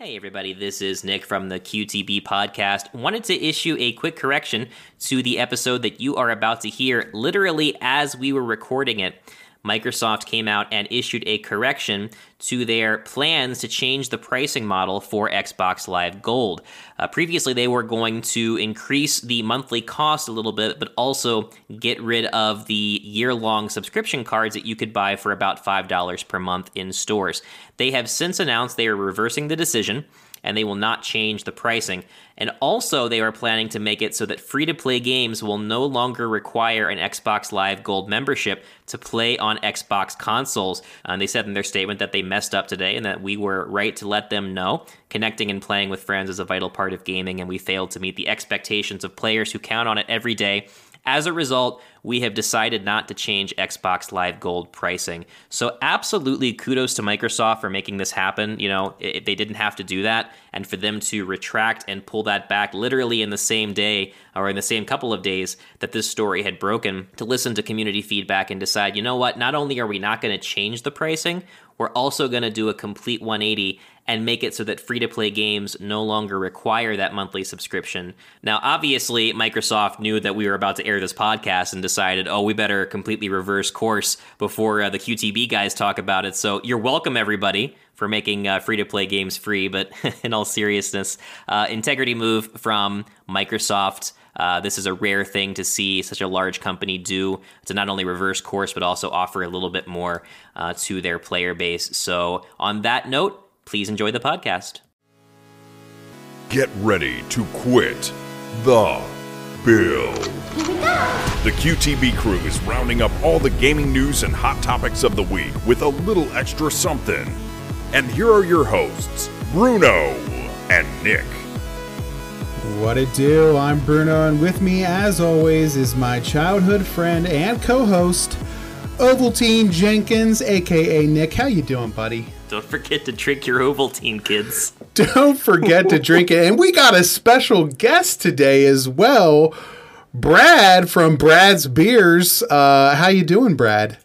Hey, everybody, this is Nick from the QTB podcast. Wanted to issue a quick correction to the episode that you are about to hear literally as we were recording it. Microsoft came out and issued a correction to their plans to change the pricing model for Xbox Live Gold. Uh, previously, they were going to increase the monthly cost a little bit, but also get rid of the year long subscription cards that you could buy for about $5 per month in stores. They have since announced they are reversing the decision and they will not change the pricing. And also, they are planning to make it so that free to play games will no longer require an Xbox Live Gold membership to play on Xbox consoles. Uh, they said in their statement that they messed up today and that we were right to let them know. Connecting and playing with friends is a vital part of gaming, and we failed to meet the expectations of players who count on it every day. As a result, we have decided not to change Xbox Live Gold pricing. So, absolutely kudos to Microsoft for making this happen. You know, it, they didn't have to do that, and for them to retract and pull that back literally in the same day or in the same couple of days that this story had broken, to listen to community feedback and decide, you know what, not only are we not going to change the pricing, we're also going to do a complete 180 and make it so that free to play games no longer require that monthly subscription. Now, obviously, Microsoft knew that we were about to air this podcast and decided, oh, we better completely reverse course before uh, the QTB guys talk about it. So you're welcome, everybody, for making uh, free to play games free. But in all seriousness, uh, integrity move from Microsoft. Uh, this is a rare thing to see such a large company do to not only reverse course, but also offer a little bit more uh, to their player base. So, on that note, Please enjoy the podcast. Get ready to quit the build. The QTB crew is rounding up all the gaming news and hot topics of the week with a little extra something. And here are your hosts, Bruno and Nick. What it do? I'm Bruno, and with me, as always, is my childhood friend and co-host, Ovaltine Jenkins, aka Nick. How you doing, buddy? Don't forget to drink your Ovaltine, kids. Don't forget to drink it. And we got a special guest today as well, Brad from Brad's Beers. Uh, how you doing, Brad?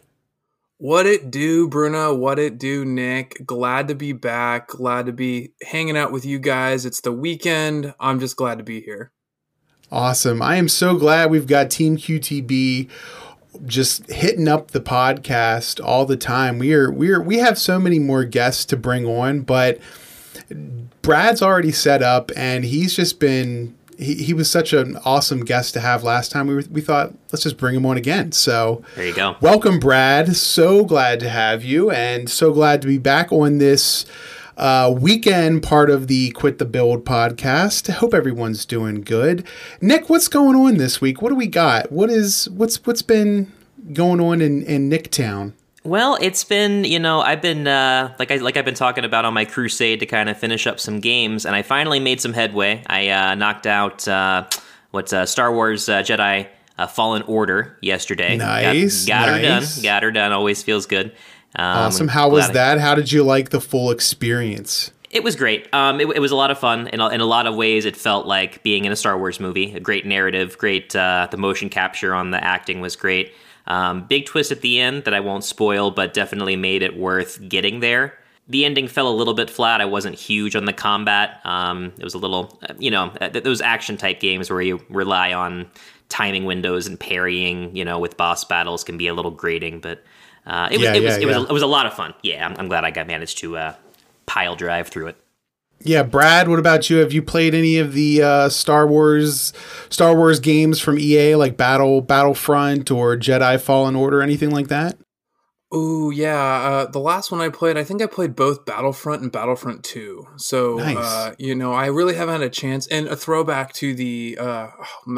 What it do, Bruno? What it do, Nick? Glad to be back. Glad to be hanging out with you guys. It's the weekend. I'm just glad to be here. Awesome. I am so glad we've got Team QTB just hitting up the podcast all the time. We are we are we have so many more guests to bring on, but Brad's already set up and he's just been he, he was such an awesome guest to have last time. We were, we thought let's just bring him on again. So there you go. Welcome, Brad. So glad to have you, and so glad to be back on this uh, weekend part of the Quit the Build podcast. Hope everyone's doing good. Nick, what's going on this week? What do we got? What is what's what's been going on in in Nicktown? Well, it's been you know I've been uh, like I like I've been talking about on my crusade to kind of finish up some games, and I finally made some headway. I uh, knocked out uh, what's uh, Star Wars uh, Jedi uh, Fallen Order yesterday. Nice, got, got nice. her done. Got her done. Always feels good. Um, awesome. How was that? How did you like the full experience? It was great. Um, it, it, was a lot of fun. In a, in a lot of ways, it felt like being in a Star Wars movie. A great narrative, great. Uh, the motion capture on the acting was great. Um, big twist at the end that I won't spoil, but definitely made it worth getting there. The ending fell a little bit flat. I wasn't huge on the combat. Um, it was a little, you know, uh, those action type games where you rely on timing windows and parrying, you know, with boss battles can be a little grating, but uh, it, yeah, was, it, yeah, was, it, was, a, it was a lot of fun. Yeah, I'm, I'm glad I got managed to uh, pile drive through it. Yeah, Brad, what about you? Have you played any of the uh, Star Wars Star Wars games from EA like Battle Battlefront or Jedi Fallen Order anything like that? Oh yeah, uh, the last one I played, I think I played both Battlefront and Battlefront Two. So nice. uh, you know, I really haven't had a chance. And a throwback to the, uh,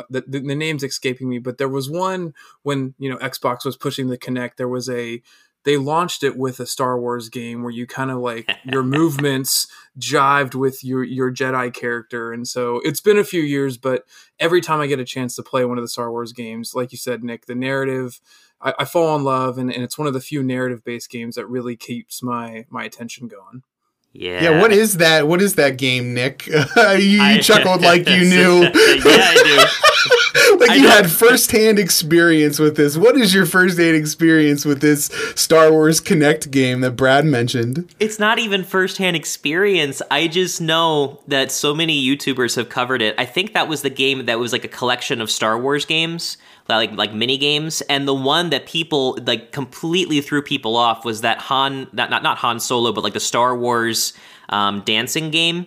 the, the the name's escaping me, but there was one when you know Xbox was pushing the Kinect. There was a they launched it with a Star Wars game where you kind of like your movements jived with your your Jedi character, and so it's been a few years, but every time I get a chance to play one of the Star Wars games, like you said, Nick, the narrative I, I fall in love, and, and it's one of the few narrative based games that really keeps my my attention going. Yeah. Yeah. What is that? What is that game, Nick? you, you I, chuckled like you knew. yeah, I do. like you had firsthand experience with this. What is your firsthand experience with this Star Wars Kinect game that Brad mentioned? It's not even firsthand experience. I just know that so many YouTubers have covered it. I think that was the game that was like a collection of Star Wars games, like like mini games, and the one that people like completely threw people off was that Han, not not, not Han Solo, but like the Star Wars um, dancing game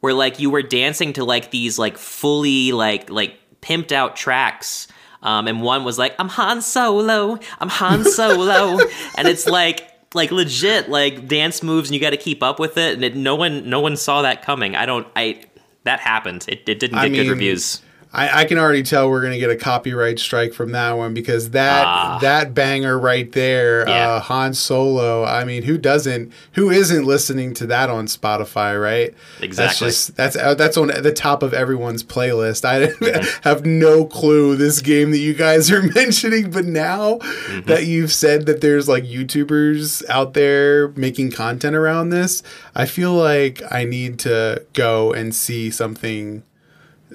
where like you were dancing to like these like fully like like pimped out tracks. Um, and one was like, I'm Han Solo, I'm Han Solo. and it's like, like legit, like dance moves and you got to keep up with it. And it, no one, no one saw that coming. I don't, I, that happened. It, it didn't get I mean, good reviews. I, I, can already tell we're gonna get a copyright strike from that one because that ah. that banger right there, yeah. uh, Han Solo. I mean, who doesn't? Who isn't listening to that on Spotify? Right? Exactly. That's just that's uh, that's on the top of everyone's playlist. I mm-hmm. have no clue this game that you guys are mentioning, but now mm-hmm. that you've said that there's like YouTubers out there making content around this, I feel like I need to go and see something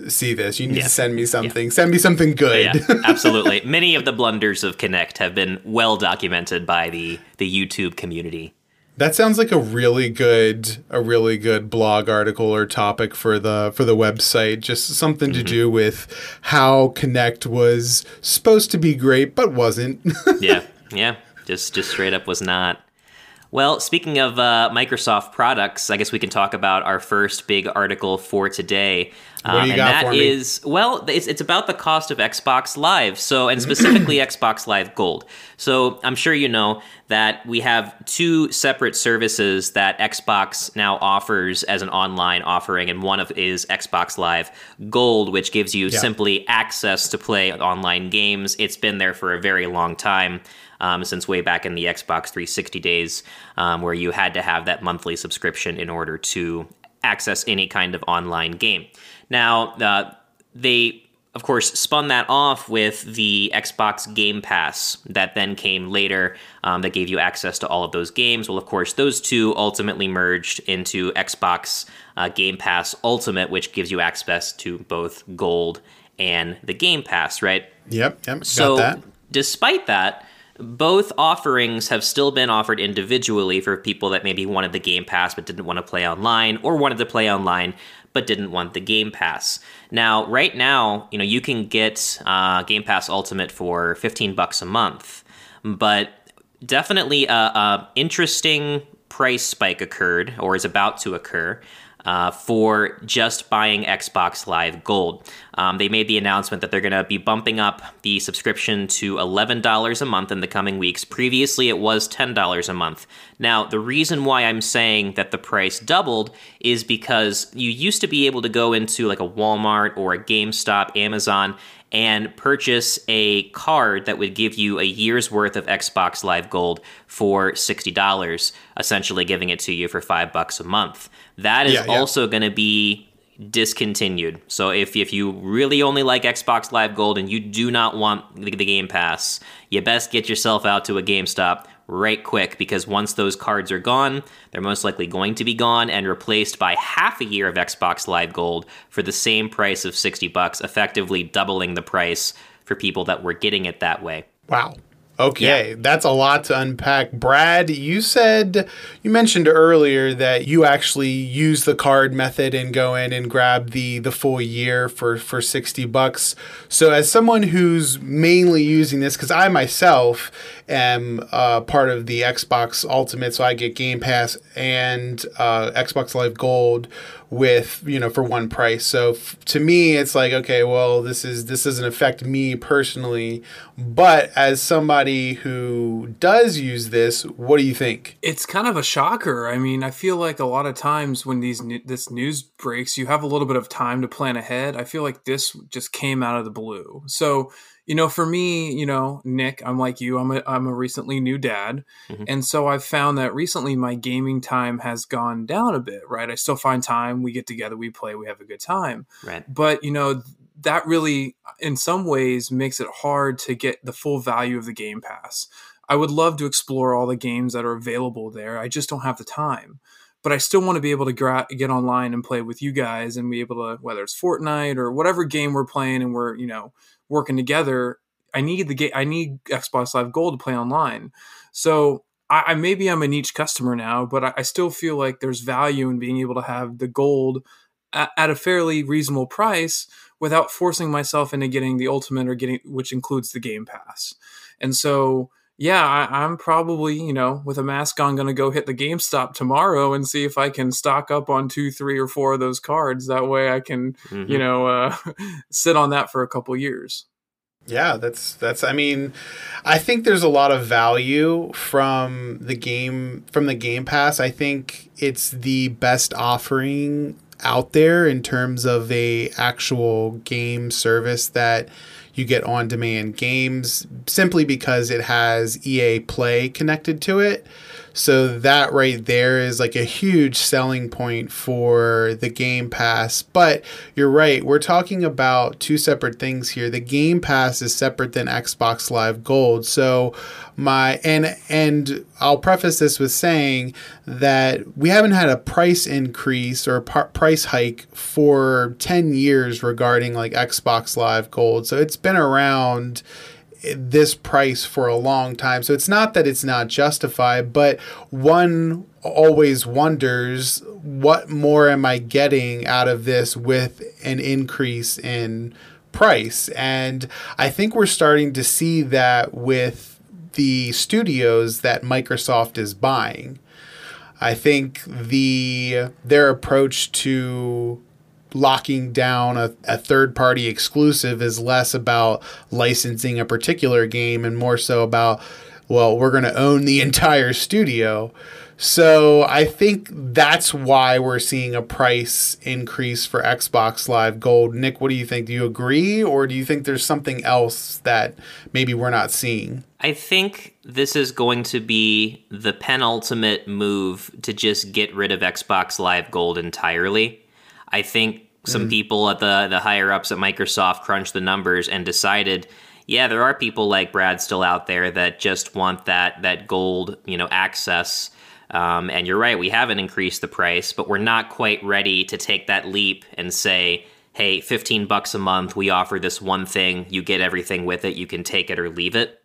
see this. You need yeah. to send me something. Yeah. Send me something good. Yeah, absolutely. Many of the blunders of Kinect have been well documented by the the YouTube community. That sounds like a really good a really good blog article or topic for the for the website. Just something mm-hmm. to do with how Kinect was supposed to be great but wasn't. yeah. Yeah. Just just straight up was not. Well, speaking of uh, Microsoft products, I guess we can talk about our first big article for today. What do you um, for me? is well, it's, it's about the cost of Xbox Live. So, and specifically Xbox Live Gold. So, I'm sure you know that we have two separate services that Xbox now offers as an online offering, and one of is Xbox Live Gold, which gives you yeah. simply access to play online games. It's been there for a very long time um, since way back in the Xbox 360 days, um, where you had to have that monthly subscription in order to access any kind of online game. Now, uh, they of course, spun that off with the Xbox Game Pass that then came later um, that gave you access to all of those games. Well, of course, those two ultimately merged into Xbox uh, Game Pass Ultimate, which gives you access to both Gold and the Game Pass, right? Yep, yep. So, that. despite that, both offerings have still been offered individually for people that maybe wanted the Game Pass but didn't want to play online or wanted to play online but didn't want the Game Pass. Now, right now, you know, you can get uh, Game Pass Ultimate for 15 bucks a month, but definitely a, a interesting price spike occurred or is about to occur uh, for just buying Xbox Live Gold. Um, they made the announcement that they're going to be bumping up the subscription to $11 a month in the coming weeks. Previously, it was $10 a month. Now, the reason why I'm saying that the price doubled is because you used to be able to go into like a Walmart or a GameStop, Amazon, and purchase a card that would give you a year's worth of Xbox Live Gold for $60, essentially giving it to you for 5 bucks a month. That is yeah, yeah. also going to be discontinued. So if if you really only like Xbox Live Gold and you do not want the, the Game Pass, you best get yourself out to a GameStop right quick because once those cards are gone, they're most likely going to be gone and replaced by half a year of Xbox Live Gold for the same price of 60 bucks, effectively doubling the price for people that were getting it that way. Wow. Okay, yeah. that's a lot to unpack. Brad, you said you mentioned earlier that you actually use the card method and go in and grab the the full year for for 60 bucks. So as someone who's mainly using this cuz I myself am uh, part of the Xbox Ultimate so I get Game Pass and uh, Xbox Live Gold with you know for one price. So f- to me it's like okay well this is this doesn't affect me personally but as somebody who does use this what do you think? It's kind of a shocker. I mean i feel like a lot of times when these this news breaks you have a little bit of time to plan ahead. I feel like this just came out of the blue. So you know, for me, you know, Nick, I'm like you. I'm a I'm a recently new dad, mm-hmm. and so I've found that recently my gaming time has gone down a bit. Right, I still find time. We get together, we play, we have a good time. Right, but you know that really, in some ways, makes it hard to get the full value of the Game Pass. I would love to explore all the games that are available there. I just don't have the time. But I still want to be able to gra- get online and play with you guys and be able to, whether it's Fortnite or whatever game we're playing and we're, you know, working together. I need the game. I need Xbox Live Gold to play online. So I, I maybe I'm a niche customer now, but I, I, still feel like there's value in being able to have the gold at, at a fairly reasonable price without forcing myself into getting the ultimate or getting which includes the game pass and so yeah I, am probably you know with a mask on going to go hit the gamestop tomorrow and see if i can stock up on two three or four of those cards that way i can mm-hmm. you know uh, sit on that for a couple years yeah, that's that's I mean, I think there's a lot of value from the game from the Game Pass. I think it's the best offering out there in terms of a actual game service that you get on demand games simply because it has EA Play connected to it. So that right there is like a huge selling point for the Game Pass. But you're right, we're talking about two separate things here. The Game Pass is separate than Xbox Live Gold. So my and and I'll preface this with saying that we haven't had a price increase or a price hike for 10 years regarding like Xbox Live Gold. So it's been around this price for a long time. So it's not that it's not justified, but one always wonders what more am I getting out of this with an increase in price? And I think we're starting to see that with the studios that Microsoft is buying. I think the their approach to locking down a, a third party exclusive is less about licensing a particular game and more so about, well, we're going to own the entire studio. So I think that's why we're seeing a price increase for Xbox Live Gold. Nick, what do you think? Do you agree, or do you think there's something else that maybe we're not seeing? I think this is going to be the penultimate move to just get rid of Xbox Live Gold entirely. I think some mm. people at the the higher ups at Microsoft crunched the numbers and decided, yeah, there are people like Brad still out there that just want that that gold, you know, access. Um, and you're right, we haven't increased the price, but we're not quite ready to take that leap and say, hey, 15 bucks a month, we offer this one thing, you get everything with it, you can take it or leave it.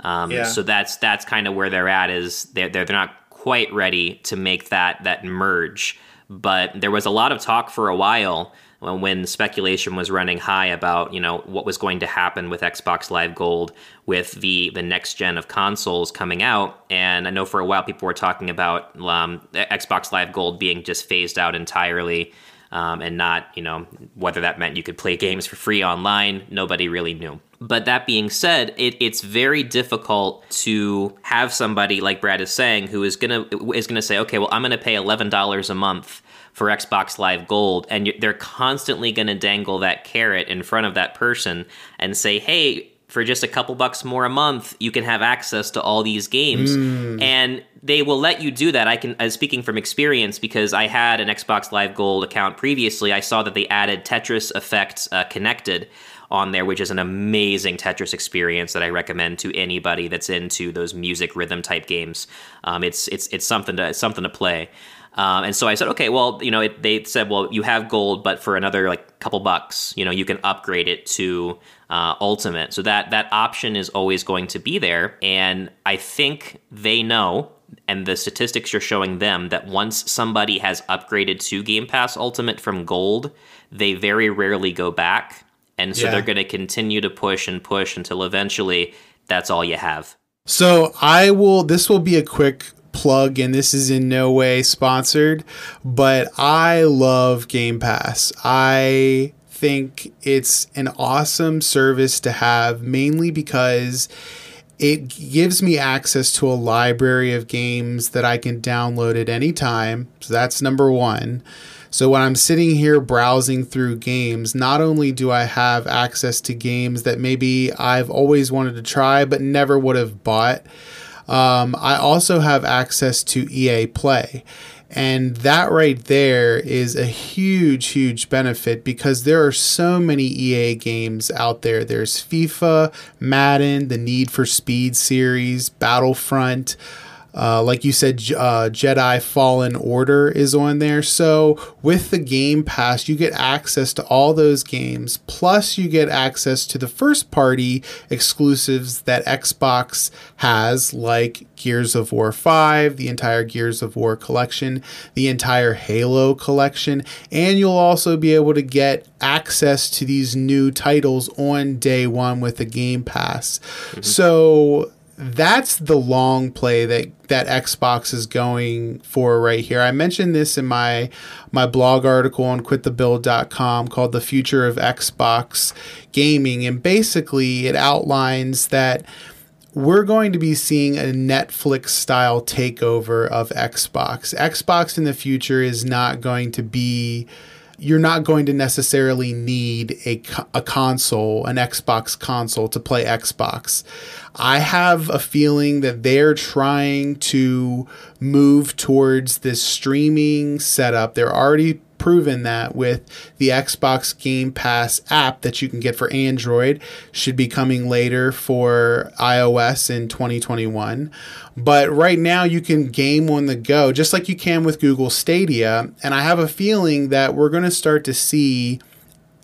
Um, yeah. So that's that's kind of where they're at. Is they're they're not quite ready to make that that merge. But there was a lot of talk for a while when speculation was running high about you know what was going to happen with Xbox Live Gold with the the next gen of consoles coming out, and I know for a while people were talking about um, Xbox Live Gold being just phased out entirely, um, and not you know whether that meant you could play games for free online. Nobody really knew. But that being said, it, it's very difficult to have somebody like Brad is saying who is gonna is gonna say, okay, well, I'm gonna pay eleven dollars a month for Xbox Live Gold, and they're constantly gonna dangle that carrot in front of that person and say, hey. For just a couple bucks more a month, you can have access to all these games, mm. and they will let you do that. I can, uh, speaking from experience, because I had an Xbox Live Gold account previously. I saw that they added Tetris Effect uh, Connected, on there, which is an amazing Tetris experience that I recommend to anybody that's into those music rhythm type games. Um, it's it's it's something to it's something to play. Um, and so I said, okay, well, you know, it, they said, well, you have gold, but for another like couple bucks, you know, you can upgrade it to uh, ultimate. So that that option is always going to be there, and I think they know, and the statistics you're showing them that once somebody has upgraded to Game Pass Ultimate from gold, they very rarely go back. And so yeah. they're going to continue to push and push until eventually that's all you have. So I will, this will be a quick plug, and this is in no way sponsored, but I love Game Pass. I think it's an awesome service to have, mainly because it gives me access to a library of games that I can download at any time. So that's number one. So when I'm sitting here browsing through games, not only do I have access to games that maybe I've always wanted to try but never would have bought, um, I also have access to EA Play. And that right there is a huge, huge benefit because there are so many EA games out there. There's FIFA, Madden, the Need for Speed series, Battlefront. Uh, like you said, uh, Jedi Fallen Order is on there. So with the Game Pass, you get access to all those games. Plus, you get access to the first party exclusives that Xbox has, like Gears of War 5, the entire Gears of War collection, the entire Halo collection, and you'll also be able to get access to these new titles on day one with the Game Pass. Mm-hmm. So that's the long play that that Xbox is going for right here. I mentioned this in my my blog article on quitthebuild.com called The Future of Xbox Gaming and basically it outlines that we're going to be seeing a Netflix style takeover of Xbox. Xbox in the future is not going to be you're not going to necessarily need a, a console, an Xbox console to play Xbox. I have a feeling that they're trying to move towards this streaming setup. They're already proven that with the Xbox Game Pass app that you can get for Android should be coming later for iOS in 2021. But right now you can game on the go just like you can with Google Stadia and I have a feeling that we're going to start to see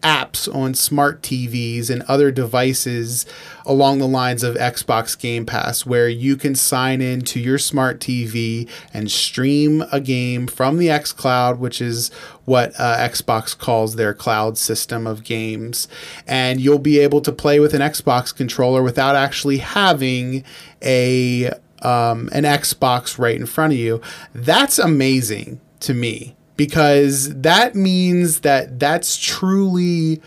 apps on smart TVs and other devices along the lines of Xbox Game Pass, where you can sign in to your smart TV and stream a game from the xCloud, which is what uh, Xbox calls their cloud system of games. And you'll be able to play with an Xbox controller without actually having a um, an Xbox right in front of you. That's amazing to me because that means that that's truly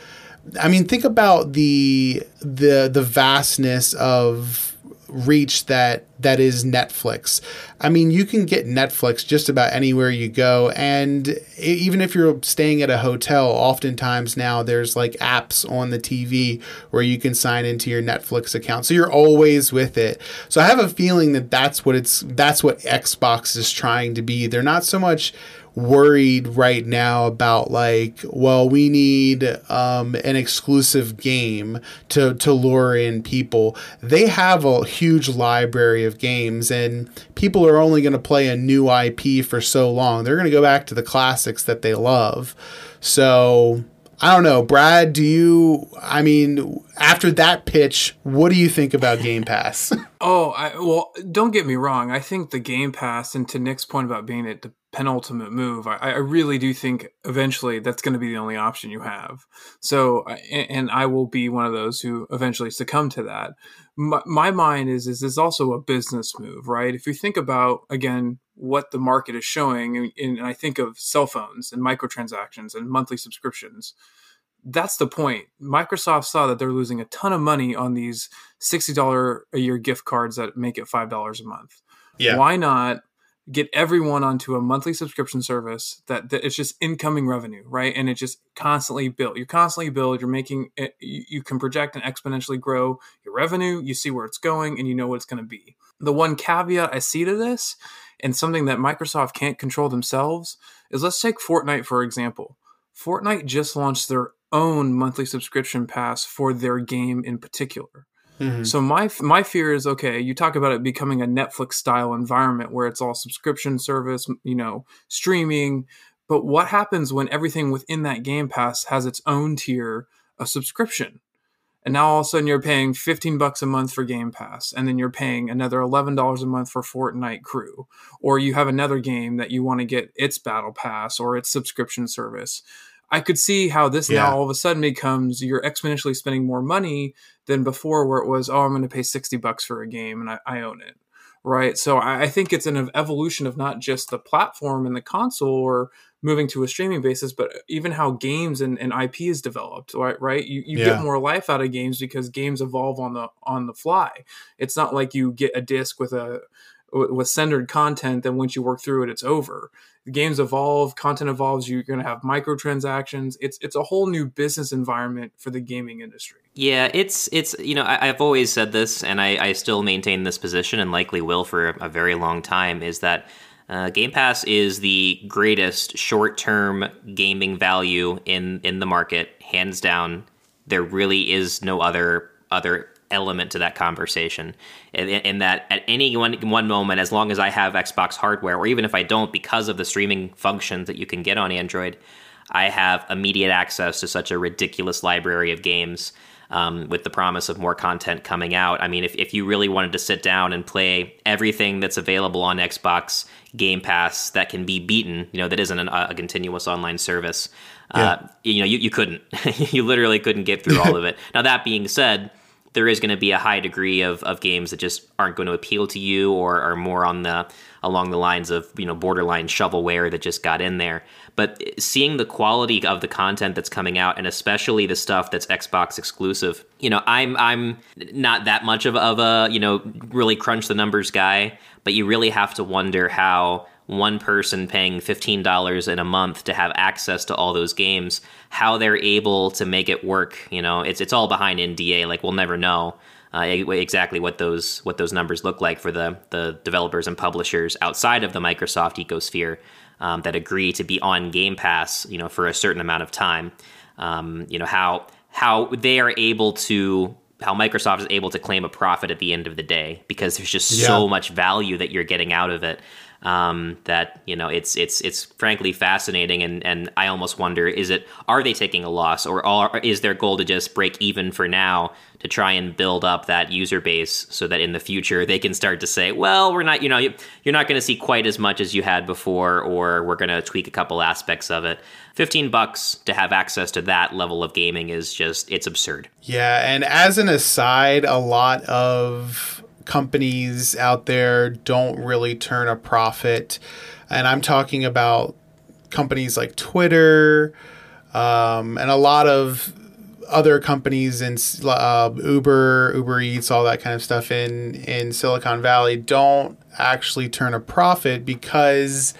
I mean think about the the the vastness of reach that that is Netflix. I mean, you can get Netflix just about anywhere you go and even if you're staying at a hotel, oftentimes now there's like apps on the TV where you can sign into your Netflix account. So you're always with it. So I have a feeling that that's what it's that's what Xbox is trying to be. They're not so much worried right now about like well we need um, an exclusive game to to lure in people they have a huge library of games and people are only going to play a new ip for so long they're going to go back to the classics that they love so I don't know, Brad. Do you? I mean, after that pitch, what do you think about Game Pass? oh, I, well, don't get me wrong. I think the Game Pass, and to Nick's point about being at the penultimate move. I, I really do think eventually that's going to be the only option you have. So, and I will be one of those who eventually succumb to that. My, my mind is is this also a business move, right? If you think about again what the market is showing, and I think of cell phones and microtransactions and monthly subscriptions. That's the point. Microsoft saw that they're losing a ton of money on these $60 a year gift cards that make it $5 a month. Yeah. Why not get everyone onto a monthly subscription service that, that it's just incoming revenue, right? And it just constantly build. You constantly build. You're making it, you, you can project and exponentially grow your revenue. You see where it's going, and you know what it's going to be. The one caveat I see to this, and something that Microsoft can't control themselves, is let's take Fortnite for example. Fortnite just launched their own monthly subscription pass for their game in particular. Mm-hmm. So my my fear is okay. You talk about it becoming a Netflix style environment where it's all subscription service, you know, streaming. But what happens when everything within that Game Pass has its own tier of subscription? And now all of a sudden you're paying 15 bucks a month for Game Pass, and then you're paying another $11 a month for Fortnite Crew. Or you have another game that you want to get its Battle Pass or its subscription service. I could see how this yeah. now all of a sudden becomes you're exponentially spending more money than before, where it was, oh, I'm going to pay 60 bucks for a game and I, I own it. Right. So I, I, think it's an evolution of not just the platform and the console or moving to a streaming basis, but even how games and, and IP is developed. Right. Right. You, you yeah. get more life out of games because games evolve on the on the fly. It's not like you get a disc with a with centered content then once you work through it it's over the games evolve content evolves you're going to have microtransactions it's it's a whole new business environment for the gaming industry yeah it's it's you know I, have always said this and I, I still maintain this position and likely will for a, a very long time is that uh, Game Pass is the greatest short-term gaming value in in the market, hands down. There really is no other other element to that conversation. In, in, that at any one one moment, as long as I have Xbox hardware, or even if I don't, because of the streaming functions that you can get on Android, I have immediate access to such a ridiculous library of games. Um, with the promise of more content coming out. I mean, if, if you really wanted to sit down and play everything that's available on Xbox Game Pass that can be beaten, you know, that isn't an, a continuous online service, yeah. uh, you know, you, you couldn't. you literally couldn't get through all of it. Now, that being said, there is going to be a high degree of, of games that just aren't going to appeal to you or are more on the along the lines of you know borderline shovelware that just got in there. But seeing the quality of the content that's coming out and especially the stuff that's Xbox exclusive you know I'm I'm not that much of, of a you know really crunch the numbers guy but you really have to wonder how one person paying $15 in a month to have access to all those games, how they're able to make it work. You know, it's it's all behind NDA. Like we'll never know uh, exactly what those what those numbers look like for the the developers and publishers outside of the Microsoft ecosphere um, that agree to be on Game Pass. You know, for a certain amount of time. Um, you know how how they are able to how Microsoft is able to claim a profit at the end of the day because there's just yeah. so much value that you're getting out of it um, that you know it's it's it's frankly fascinating. And and I almost wonder is it are they taking a loss or are, is their goal to just break even for now to try and build up that user base so that in the future they can start to say well we're not you know you're not going to see quite as much as you had before or we're going to tweak a couple aspects of it. 15 bucks to have access to that level of gaming is just it's absurd. Yeah and as an aside a lot of companies out there don't really turn a profit. And I'm talking about companies like Twitter um, and a lot of other companies in uh, Uber, Uber Eats, all that kind of stuff in in Silicon Valley don't actually turn a profit because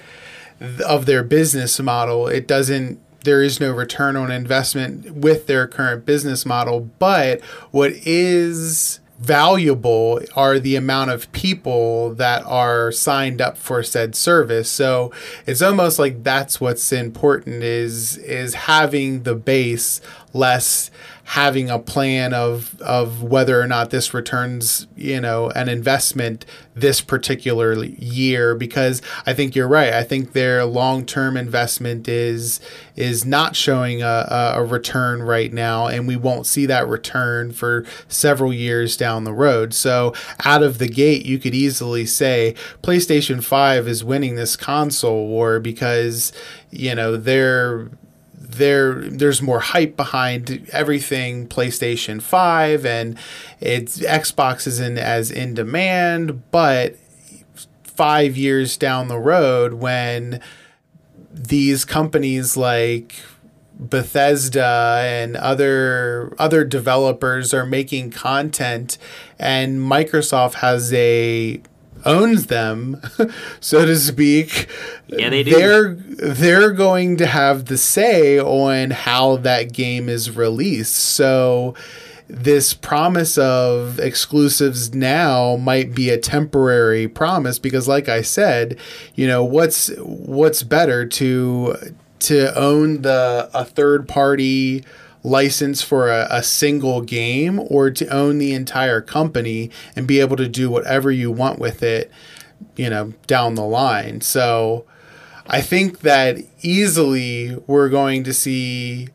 of their business model. It doesn't there is no return on investment with their current business model, but what is valuable are the amount of people that are signed up for said service. So it's almost like that's what's important is is having the base less having a plan of of whether or not this returns you know an investment this particular year because I think you're right. I think their long term investment is is not showing a, a return right now and we won't see that return for several years down the road. So out of the gate you could easily say PlayStation 5 is winning this console war because you know they're there there's more hype behind everything PlayStation 5 and it's Xbox isn't as in demand but 5 years down the road when these companies like Bethesda and other other developers are making content and Microsoft has a owns them, so to speak. Yeah, they do. They're they're going to have the say on how that game is released. So this promise of exclusives now might be a temporary promise because like I said, you know, what's what's better to to own the a third party license for a, a, single game or to own the entire company and be able to do whatever you want with it, you know, down the line. So I think that easily we're going to see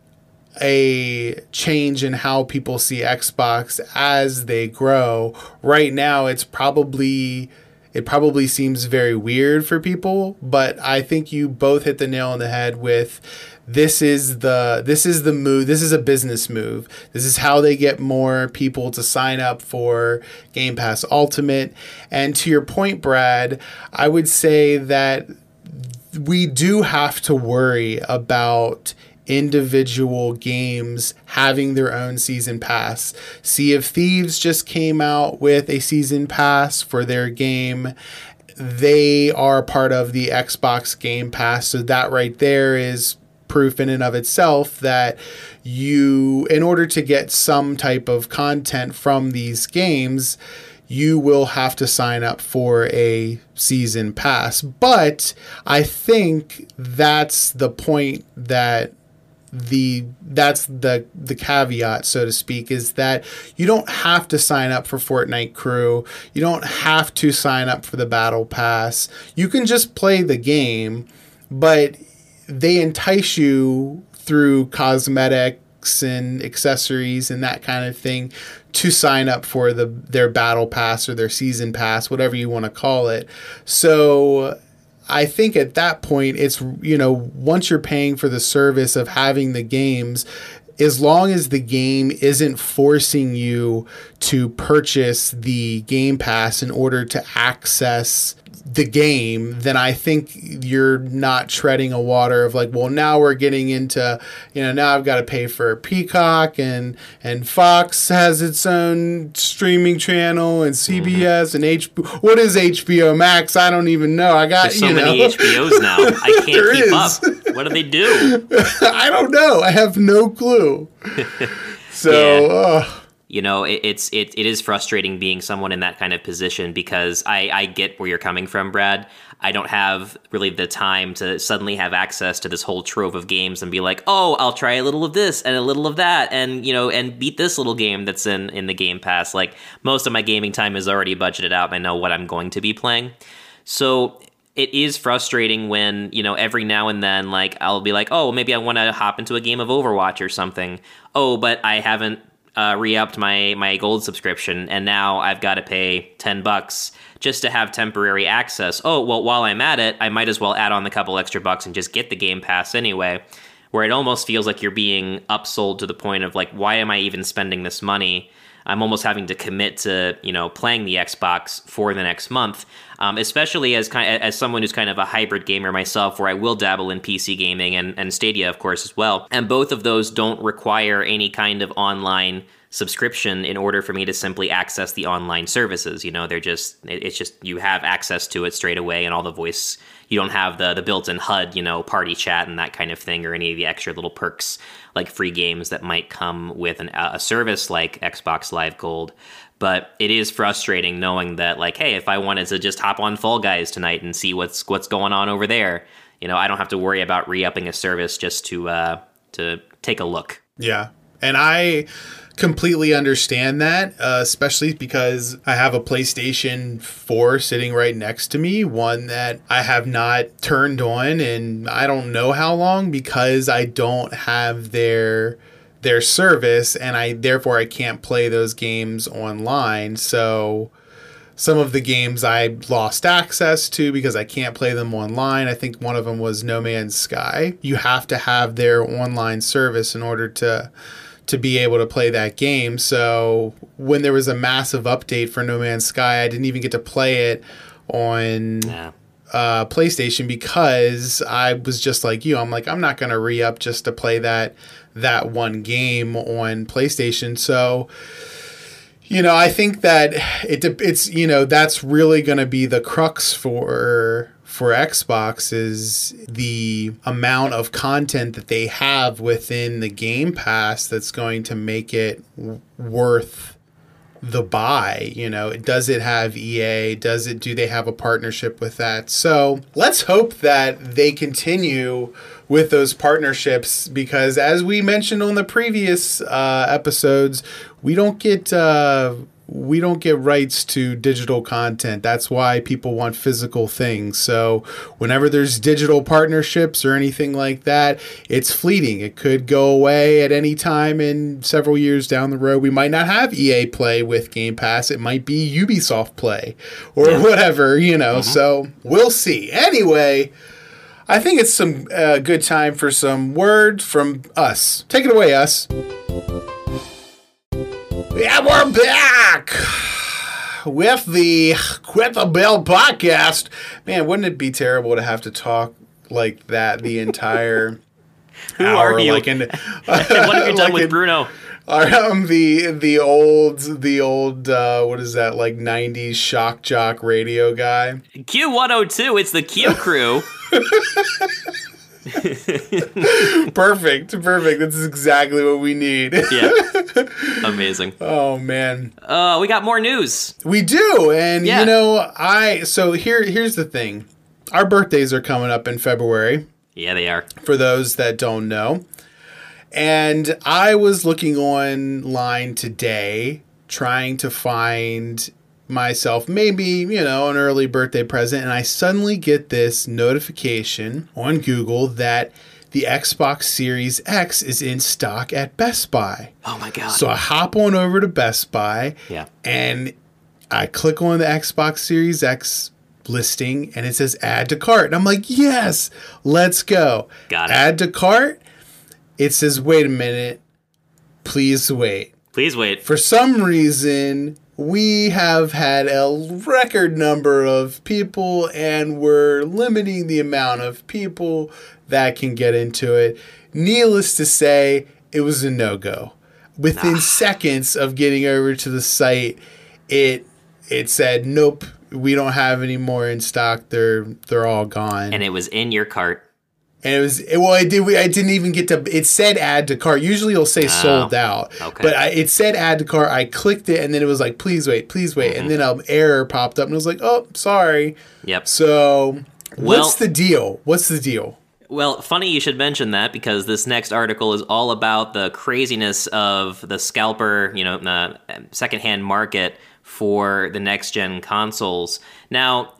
a change in how people see Xbox as they grow. Right now, it's probably it probably seems very weird for people, but I think you both hit the nail on the head with this is the this is the move this is a business move this is how they get more people to sign up for game pass ultimate and to your point brad i would say that we do have to worry about individual games having their own season pass. Sea of Thieves just came out with a season pass for their game. They are part of the Xbox Game Pass, so that right there is proof in and of itself that you, in order to get some type of content from these games, you will have to sign up for a season pass. But I think that's the point that the that's the the caveat so to speak is that you don't have to sign up for Fortnite crew you don't have to sign up for the battle pass you can just play the game but they entice you through cosmetics and accessories and that kind of thing to sign up for the their battle pass or their season pass whatever you want to call it. So I think at that point, it's, you know, once you're paying for the service of having the games, as long as the game isn't forcing you to purchase the Game Pass in order to access the game, then I think you're not treading a water of like, well, now we're getting into, you know, now I've got to pay for Peacock and and Fox has its own streaming channel and CBS mm-hmm. and HBO. What is HBO Max? I don't even know. I got There's so you know. many HBOs now. I can't keep is. up. What do they do? I don't know. I have no clue. so. Yeah. Uh, you know it, it's it, it is frustrating being someone in that kind of position because I, I get where you're coming from brad i don't have really the time to suddenly have access to this whole trove of games and be like oh i'll try a little of this and a little of that and you know and beat this little game that's in in the game pass like most of my gaming time is already budgeted out i know what i'm going to be playing so it is frustrating when you know every now and then like i'll be like oh maybe i want to hop into a game of overwatch or something oh but i haven't uh, re-upped my my gold subscription, and now I've got to pay ten bucks just to have temporary access. Oh well, while I'm at it, I might as well add on the couple extra bucks and just get the Game Pass anyway. Where it almost feels like you're being upsold to the point of like, why am I even spending this money? I'm almost having to commit to you know playing the Xbox for the next month, um, especially as kind as someone who's kind of a hybrid gamer myself, where I will dabble in PC gaming and, and Stadia, of course, as well. And both of those don't require any kind of online subscription in order for me to simply access the online services. You know, they're just it's just you have access to it straight away and all the voice you don't have the the built-in HUD, you know, party chat and that kind of thing or any of the extra little perks like free games that might come with an, a service like Xbox Live Gold. But it is frustrating knowing that like hey, if I wanted to just hop on Fall Guys tonight and see what's what's going on over there, you know, I don't have to worry about re-upping a service just to uh to take a look. Yeah. And I completely understand that, uh, especially because I have a PlayStation 4 sitting right next to me, one that I have not turned on and I don't know how long because I don't have their their service and I therefore I can't play those games online. So some of the games I lost access to because I can't play them online. I think one of them was No Man's Sky. You have to have their online service in order to to be able to play that game. So when there was a massive update for No Man's Sky, I didn't even get to play it on yeah. uh, PlayStation because I was just like you. I'm like I'm not gonna re up just to play that that one game on PlayStation. So you know, I think that it it's you know that's really going to be the crux for for Xbox is the amount of content that they have within the Game Pass that's going to make it w- worth the buy. You know, does it have EA? Does it do they have a partnership with that? So let's hope that they continue with those partnerships because as we mentioned on the previous uh, episodes, we don't get uh, we don't get rights to digital content. That's why people want physical things. So, whenever there's digital partnerships or anything like that, it's fleeting. It could go away at any time in several years down the road. We might not have EA Play with Game Pass. It might be Ubisoft Play or yeah. whatever, you know. Mm-hmm. So, we'll see. Anyway, I think it's some uh, good time for some word from us. Take it away, us. Yeah, we're back with the Quit the Bell podcast. Man, wouldn't it be terrible to have to talk like that the entire Who hour, are you? Like in, what have you done like with in, Bruno? Um, the the old the old uh, what is that like '90s shock jock radio guy? Q102. It's the Q crew. perfect, perfect. This is exactly what we need. yeah, amazing. Oh man, uh, we got more news. We do, and yeah. you know, I so here here's the thing. Our birthdays are coming up in February. Yeah, they are. For those that don't know, And I was looking online today trying to find myself maybe, you know, an early birthday present. And I suddenly get this notification on Google that the Xbox Series X is in stock at Best Buy. Oh my God. So I hop on over to Best Buy. Yeah. And I click on the Xbox Series X listing and it says add to cart. And I'm like, yes, let's go. Got it. Add to cart. It says, wait a minute. Please wait. Please wait. For some reason, we have had a record number of people and we're limiting the amount of people that can get into it. Needless to say, it was a no go. Within nah. seconds of getting over to the site, it it said nope, we don't have any more in stock. They're they're all gone. And it was in your cart. And it was well, I did. I didn't even get to. It said add to cart. Usually, it'll say oh, sold out. Okay. But I, it said add to cart. I clicked it, and then it was like, please wait, please wait, mm-hmm. and then an error popped up, and I was like, oh, sorry. Yep. So, well, what's the deal? What's the deal? Well, funny you should mention that because this next article is all about the craziness of the scalper, you know, the secondhand market for the next gen consoles. Now,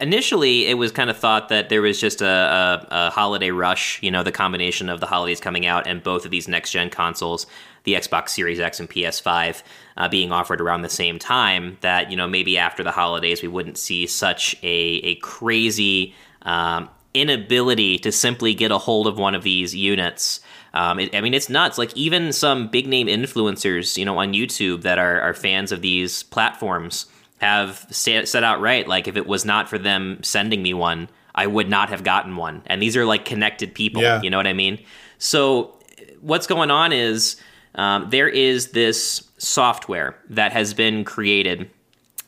initially it was kind of thought that there was just a, a, a, holiday rush, you know, the combination of the holidays coming out and both of these next gen consoles, the Xbox Series X and PS5, uh, being offered around the same time, that, you know, maybe after the holidays we wouldn't see such a, a crazy um, inability to simply get a hold of one of these units. Um, it, I mean, it's nuts. Like even some big name influencers, you know, on YouTube that are, are fans of these platforms have set out right like if it was not for them sending me one, I would not have gotten one. And these are like connected people. Yeah. You know what I mean? So what's going on is um, there is this software that has been created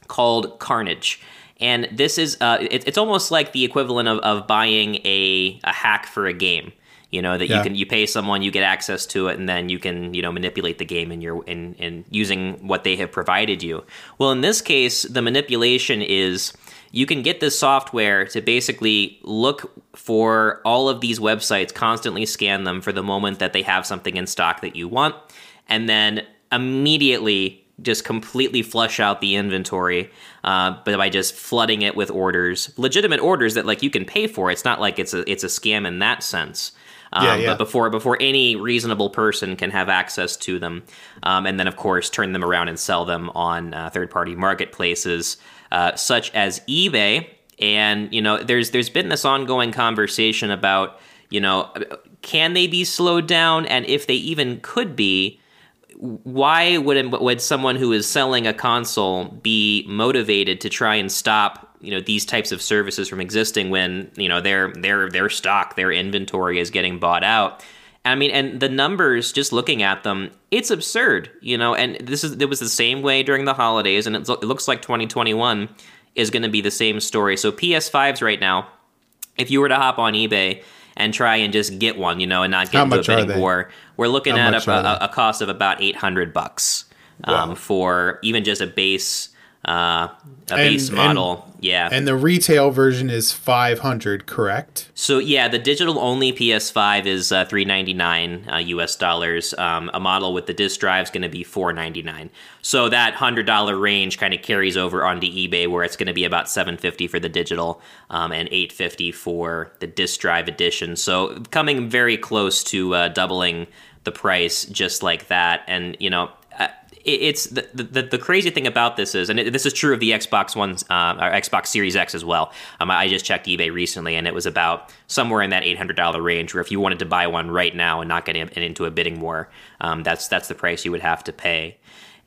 called Carnage and this is uh, it, it's almost like the equivalent of, of buying a, a hack for a game you know that yeah. you can you pay someone you get access to it and then you can you know manipulate the game in your in, in using what they have provided you. Well in this case the manipulation is you can get this software to basically look for all of these websites constantly scan them for the moment that they have something in stock that you want and then immediately just completely flush out the inventory uh, but by just flooding it with orders legitimate orders that like you can pay for. It's not like it's a it's a scam in that sense um, yeah, yeah. but before before any reasonable person can have access to them. Um, and then of course turn them around and sell them on uh, third party marketplaces uh, such as ebay. And you know there's there's been this ongoing conversation about you know can they be slowed down? And if they even could be why would would someone who is selling a console be motivated to try and stop you know these types of services from existing when you know their their their stock their inventory is getting bought out I mean, and the numbers, just looking at them, it's absurd, you know. And this is it was the same way during the holidays, and it, it looks like 2021 is going to be the same story. So PS5s right now, if you were to hop on eBay and try and just get one, you know, and not get How into a bidding war. We're looking How at a, a, a, cost of about eight hundred bucks um, wow. for even just a base uh, a and, base model. And, yeah. And the retail version is 500, correct? So yeah, the digital only PS5 is uh, 399 uh, US dollars. Um, a model with the disk drive is going to be 499. So that $100 range kind of carries over onto eBay where it's going to be about 750 for the digital um, and 850 for the disk drive edition. So coming very close to uh, doubling the price just like that. And, you know, it's the, the, the crazy thing about this is, and it, this is true of the Xbox One's uh, or Xbox Series X as well. Um, I just checked eBay recently, and it was about somewhere in that eight hundred dollar range. Where if you wanted to buy one right now and not get into a bidding war, um, that's that's the price you would have to pay.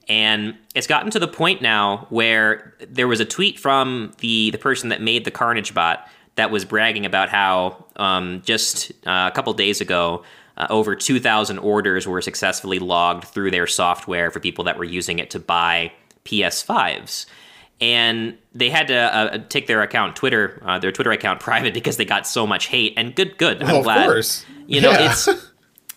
And it's gotten to the point now where there was a tweet from the the person that made the Carnage bot that was bragging about how um, just uh, a couple days ago uh, over 2,000 orders were successfully logged through their software for people that were using it to buy PS5s. And they had to uh, take their account, Twitter, uh, their Twitter account, private because they got so much hate. And good, good. I'm well, glad. Of course. You know, yeah. it's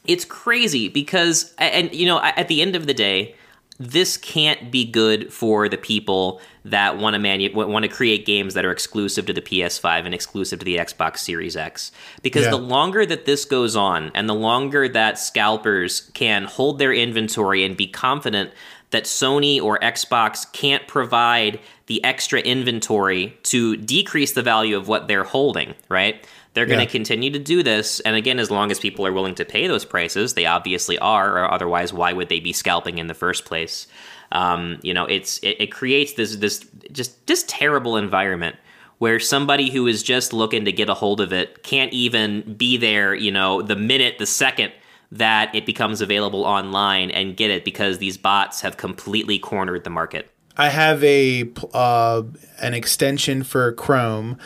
it's crazy because, and you know, at the end of the day, this can't be good for the people that want to manu- want to create games that are exclusive to the PS5 and exclusive to the Xbox Series X. Because yeah. the longer that this goes on, and the longer that scalpers can hold their inventory and be confident that Sony or Xbox can't provide the extra inventory to decrease the value of what they're holding, right? They're going to continue to do this. And again, as long as people are willing to pay those prices, they obviously are, or otherwise, why would they be scalping in the first place? Um, you know, it's it, it creates this this just just terrible environment where somebody who is just looking to get a hold of it can't even be there, you know, the minute, the second that it becomes available online and get it because these bots have completely cornered the market. I have a uh, an extension for Chrome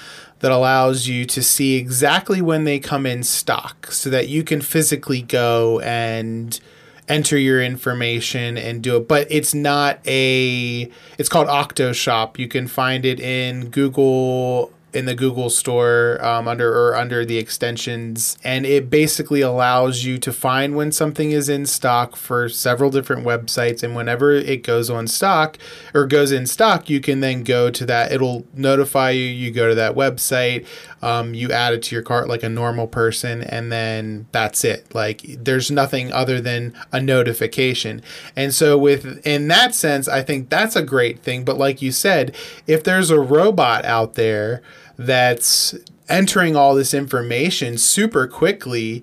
that allows you to see exactly when they come in stock so that you can physically go and enter your information and do it. But it's not a it's called octoshop. You can find it in google in the Google Store um, under or under the extensions, and it basically allows you to find when something is in stock for several different websites. And whenever it goes on stock or goes in stock, you can then go to that. It'll notify you. You go to that website, um, you add it to your cart like a normal person, and then that's it. Like there's nothing other than a notification. And so, with in that sense, I think that's a great thing. But like you said, if there's a robot out there that's entering all this information super quickly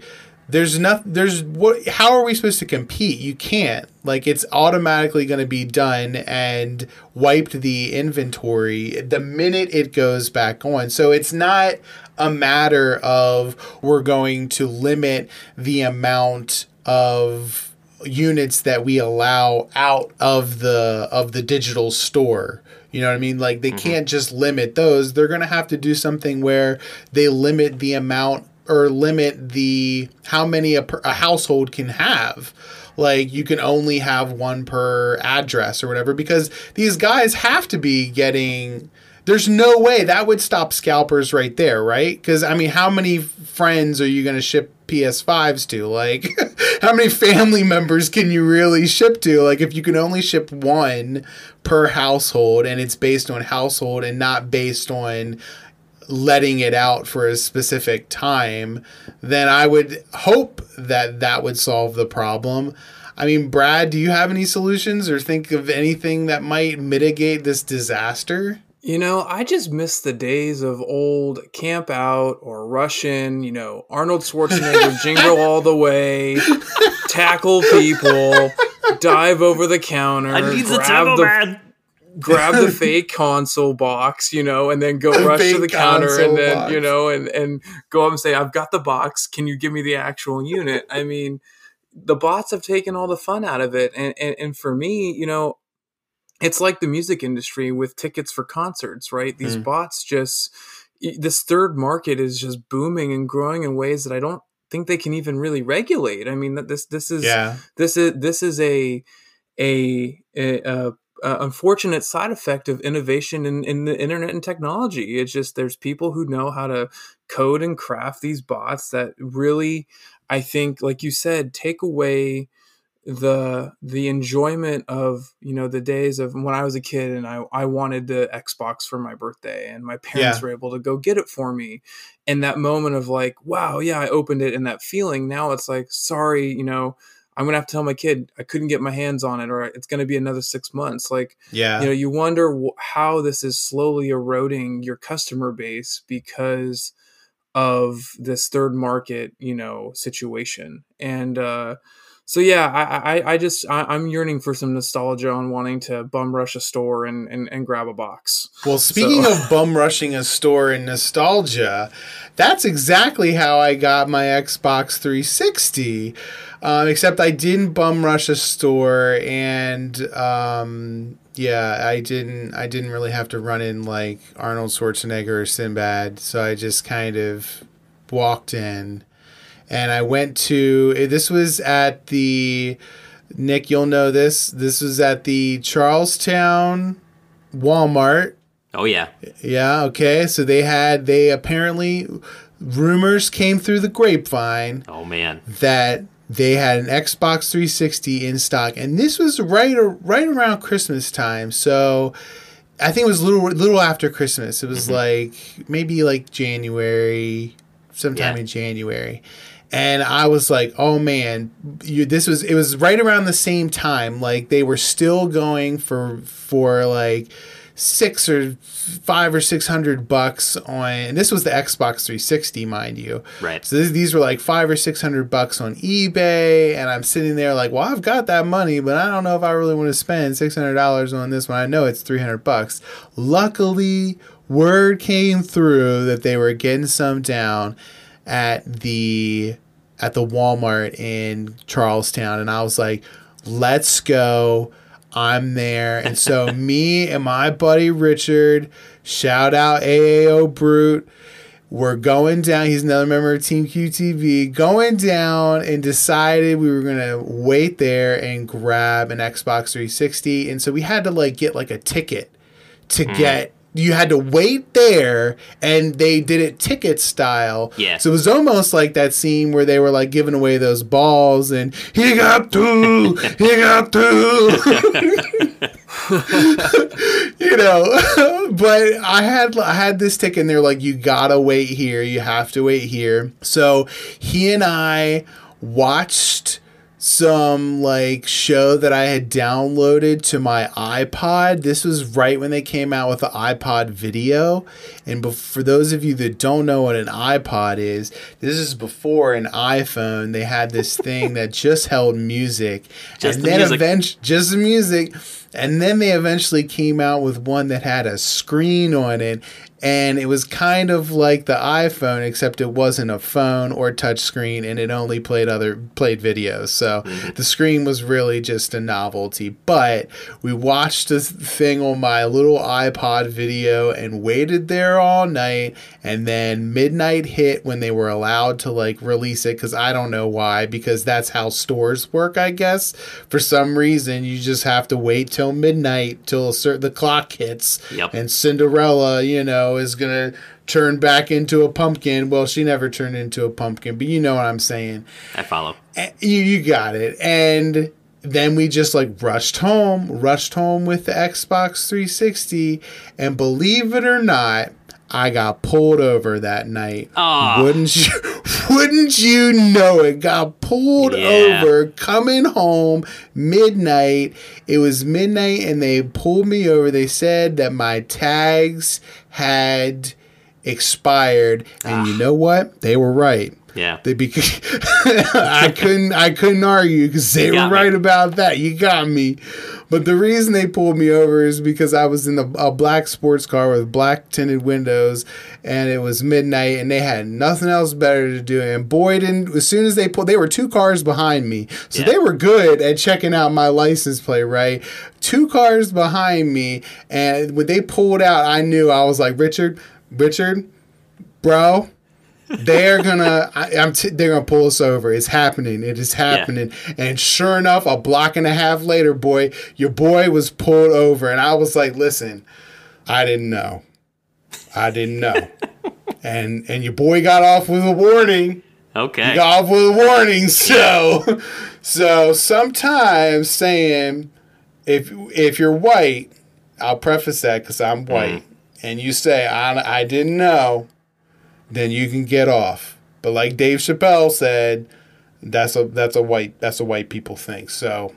there's nothing there's what how are we supposed to compete? You can't. Like it's automatically going to be done and wiped the inventory the minute it goes back on. So it's not a matter of we're going to limit the amount of units that we allow out of the of the digital store you know what I mean? Like they mm-hmm. can't just limit those. They're going to have to do something where they limit the amount or limit the how many a, per, a household can have like you can only have one per address or whatever because these guys have to be getting there's no way that would stop scalpers right there, right? Because I mean, how many friends are you going to ship PS5s to? Like, how many family members can you really ship to? Like, if you can only ship one per household and it's based on household and not based on letting it out for a specific time, then I would hope that that would solve the problem. I mean, Brad, do you have any solutions or think of anything that might mitigate this disaster? You know, I just miss the days of old camp out or Russian, you know, Arnold Schwarzenegger jingle all the way, tackle people, dive over the counter, I need grab the, the man. grab the fake console box, you know, and then go rush to the counter and then, box. you know, and and go up and say, "I've got the box. Can you give me the actual unit?" I mean, the bots have taken all the fun out of it, and and, and for me, you know, it's like the music industry with tickets for concerts, right? These mm. bots just this third market is just booming and growing in ways that I don't think they can even really regulate. I mean, that this this is yeah. this is this is a a, a, a, a unfortunate side effect of innovation in, in the internet and technology. It's just there's people who know how to code and craft these bots that really, I think, like you said, take away the the enjoyment of you know the days of when I was a kid and I I wanted the Xbox for my birthday and my parents yeah. were able to go get it for me. And that moment of like wow yeah I opened it and that feeling now it's like sorry you know I'm gonna have to tell my kid I couldn't get my hands on it or it's gonna be another six months. Like yeah. you know you wonder how this is slowly eroding your customer base because of this third market you know situation. And uh so yeah, I, I, I just I, am yearning for some nostalgia on wanting to bum rush a store and, and, and grab a box. Well, speaking so. of bum rushing a store and nostalgia, that's exactly how I got my Xbox 360. Um, except I didn't bum rush a store, and um, yeah, I didn't. I didn't really have to run in like Arnold Schwarzenegger or Sinbad, so I just kind of walked in and I went to this was at the Nick, you'll know this. This was at the Charlestown Walmart. Oh yeah. Yeah, okay. So they had they apparently rumors came through the grapevine. Oh man. That they had an Xbox 360 in stock, and this was right right around Christmas time. So I think it was a little little after Christmas. It was mm-hmm. like maybe like January, sometime yeah. in January. And I was like, "Oh man, you, this was it was right around the same time. Like they were still going for for like six or five or six hundred bucks on and this was the xbox 360 mind you. Right. So this, these were like five or six hundred bucks on ebay and i'm sitting there like well i've got that money but i don't know if i really want to spend $600 on this one. I know it's 300 bucks. Luckily word came through that they were getting some down at the at the walmart in charlestown and i was like let's go I'm there. And so me and my buddy Richard, shout out AAO Brute, we're going down. He's another member of Team QTB. going down and decided we were gonna wait there and grab an Xbox 360. And so we had to like get like a ticket to mm. get you had to wait there and they did it ticket style. Yeah. So it was almost like that scene where they were like giving away those balls and he got two, he got two. you know, but I had I had this ticket and they're like you got to wait here, you have to wait here. So he and I watched some like show that I had downloaded to my iPod. This was right when they came out with the iPod video. And for those of you that don't know what an iPod is, this is before an iPhone. They had this thing that just held music. Just and the then eventually just the music. And then they eventually came out with one that had a screen on it and it was kind of like the iPhone except it wasn't a phone or touch screen and it only played other played videos so mm-hmm. the screen was really just a novelty but we watched this thing on my little iPod video and waited there all night and then midnight hit when they were allowed to like release it cuz I don't know why because that's how stores work I guess for some reason you just have to wait till midnight till certain the clock hits yep. and Cinderella you know is gonna turn back into a pumpkin. Well, she never turned into a pumpkin, but you know what I'm saying. I follow. Eh, you you got it. And then we just like rushed home, rushed home with the Xbox 360, and believe it or not, I got pulled over that night. Aww. Wouldn't you wouldn't you know it? Got pulled yeah. over coming home midnight. It was midnight and they pulled me over. They said that my tags had expired and you ah. know what? They were right. Yeah. They beca- I couldn't I couldn't argue because they were right me. about that. You got me. But the reason they pulled me over is because I was in a, a black sports car with black tinted windows, and it was midnight, and they had nothing else better to do. And boy, didn't as soon as they pulled, they were two cars behind me, so yeah. they were good at checking out my license plate. Right, two cars behind me, and when they pulled out, I knew I was like Richard, Richard, bro they're gonna I, am t- they're gonna pull us over. It's happening. It is happening. Yeah. And sure enough, a block and a half later, boy, your boy was pulled over, and I was like, "Listen, I didn't know. I didn't know." and and your boy got off with a warning. Okay. He got off with a warning. So so sometimes saying if if you're white, I'll preface that because I'm white, mm. and you say I I didn't know then you can get off. But like Dave Chappelle said, that's a that's a white that's a white people thing. So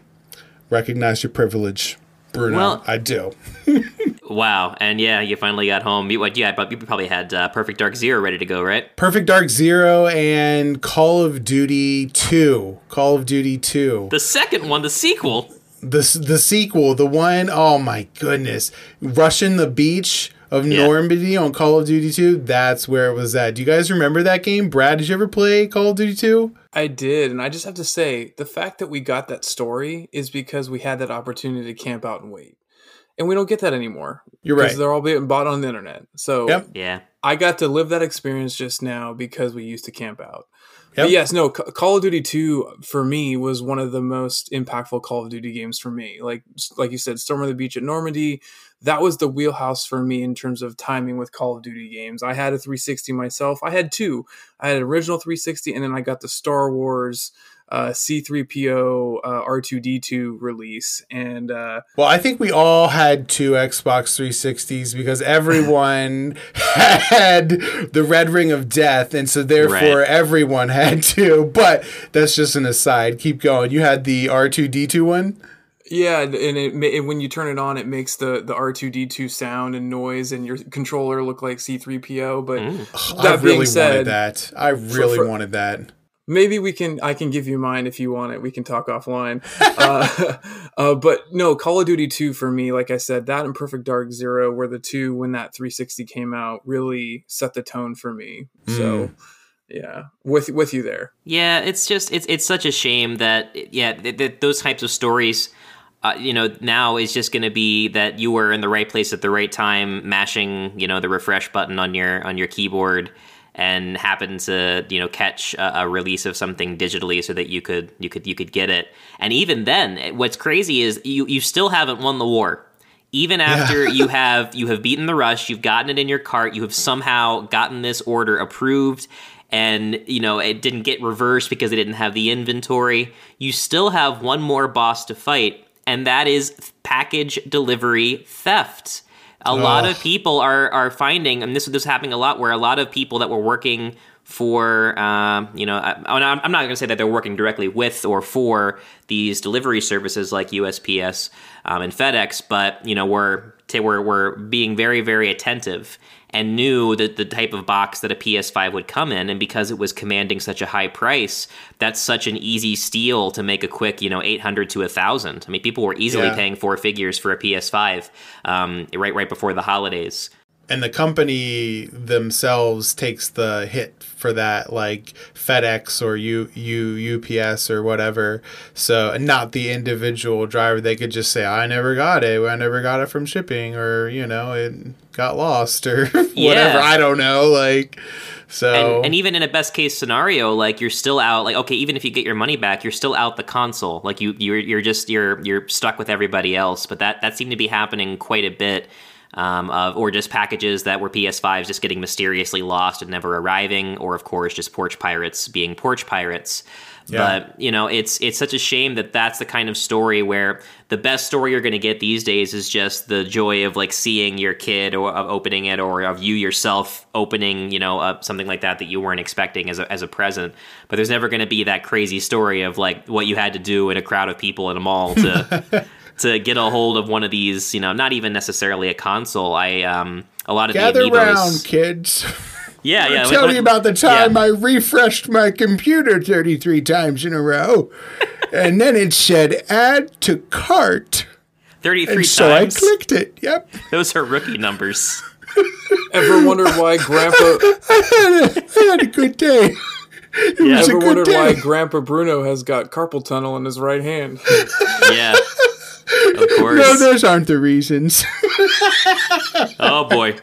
recognize your privilege, Bruno. Well, I do. wow, and yeah, you finally got home. You what? Yeah, but you probably had uh, Perfect Dark Zero ready to go, right? Perfect Dark Zero and Call of Duty Two. Call of Duty Two. The second one, the sequel. The the sequel, the one, oh my goodness, Rushing the Beach of yeah. Normandy on Call of Duty 2, that's where it was at. Do you guys remember that game? Brad, did you ever play Call of Duty 2? I did, and I just have to say, the fact that we got that story is because we had that opportunity to camp out and wait. And we don't get that anymore. You're right. They're all being bought on the internet. So yep. yeah, I got to live that experience just now because we used to camp out. Yep. But yes, no, Call of Duty 2 for me was one of the most impactful Call of Duty games for me. Like like you said, Storm of the Beach at Normandy, that was the wheelhouse for me in terms of timing with Call of Duty games. I had a 360 myself. I had two. I had an original 360 and then I got the Star Wars uh, C3PO uh, R2D2 release. And uh, well, I think we all had two Xbox 360s because everyone had the Red Ring of Death, and so therefore right. everyone had two. But that's just an aside. Keep going. You had the R2D2 one. Yeah, and it, it, when you turn it on, it makes the the R two D two sound and noise, and your controller look like C three PO. But mm. that I really said, wanted that. I really for, for, wanted that maybe we can i can give you mine if you want it we can talk offline uh, uh, but no call of duty 2 for me like i said that and perfect dark zero were the two when that 360 came out really set the tone for me mm. so yeah with with you there yeah it's just it's it's such a shame that yeah th- th- those types of stories uh, you know now is just going to be that you were in the right place at the right time mashing you know the refresh button on your on your keyboard and happened to you know catch a, a, release of something digitally so that you could you could you could get it and even then what's crazy is you you still haven't won the war even after yeah. you have you have beaten the rush you've gotten it in your cart you have somehow gotten this order approved and you know it didn't get reversed because it didn't have the inventory you still have one more boss to fight and that is package delivery theft a Ugh. lot of people are are finding, and this this is happening a lot, where a lot of people that were working for, um, you know, I, I'm not going to say that they're working directly with or for these delivery services like USPS um, and FedEx, but you know, we're we're we're being very very attentive and knew that the type of box that a PS5 would come in. And because it was commanding such a high price, that's such an easy steal to make a quick, you know, 800 to a 1,000. I mean, people were easily yeah. paying four figures for a PS5 um, right, right before the holidays and the company themselves takes the hit for that like FedEx or U, U UPS or whatever. So not the individual driver. They could just say I never got it. I never got it from shipping or you know it got lost or whatever. Yeah. I don't know like so and, and, even in a best case scenario like you're still out like okay even if you get your money back you're still out the console. Like you you're you're just you're you're stuck with everybody else. But that that seemed to be happening quite a bit um, of, or just packages that were PS5s just getting mysteriously lost and never arriving, or of course just porch pirates being porch pirates. Yeah. But you know, it's it's such a shame that that's the kind of story where the best story you're going to get these days is just the joy of like seeing your kid or of opening it, or of you yourself opening, you know, uh, something like that that you weren't expecting as a as a present. But there's never going to be that crazy story of like what you had to do in a crowd of people in a mall to to get a hold of one of these, you know, not even necessarily a console. I um a lot of gather the amiibos, round, kids. Yeah, yeah. Tell me about the time yeah. I refreshed my computer 33 times in a row. and then it said add to cart. 33 and so times. So I clicked it. Yep. Those are rookie numbers. Ever wondered why Grandpa. I, had a, I had a good day. It yeah. Ever wondered day. why Grandpa Bruno has got carpal tunnel in his right hand? yeah. Of course. No, those aren't the reasons. oh boy.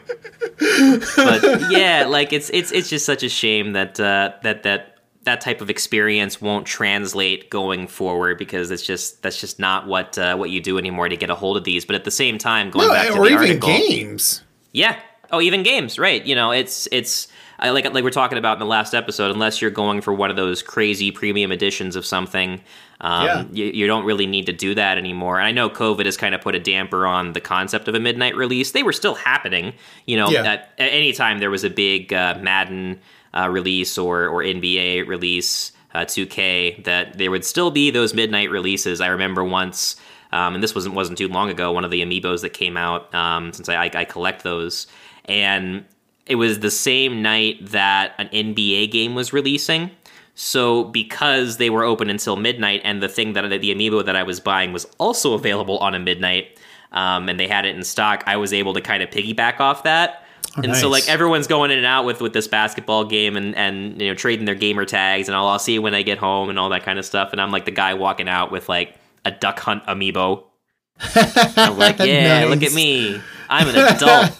But yeah, like it's it's it's just such a shame that uh, that that that type of experience won't translate going forward because it's just that's just not what uh, what you do anymore to get a hold of these. But at the same time, going no, back to or the even article, games. Yeah. Oh, even games, right? You know, it's it's I like like we're talking about in the last episode. Unless you're going for one of those crazy premium editions of something, um, yeah. you, you, don't really need to do that anymore. And I know COVID has kind of put a damper on the concept of a midnight release. They were still happening. You know, yeah. at, at any time there was a big uh, Madden uh, release or or NBA release, uh, 2K, that there would still be those midnight releases. I remember once. Um, and this wasn't wasn't too long ago. One of the amiibos that came out, um, since I, I, I collect those, and it was the same night that an NBA game was releasing. So because they were open until midnight, and the thing that the amiibo that I was buying was also available on a midnight, um, and they had it in stock, I was able to kind of piggyback off that. Oh, and nice. so like everyone's going in and out with with this basketball game and and you know trading their gamer tags and I'll, I'll see you when I get home and all that kind of stuff. And I'm like the guy walking out with like a duck hunt amiibo. I'm like, yeah, nice. look at me. I'm an adult.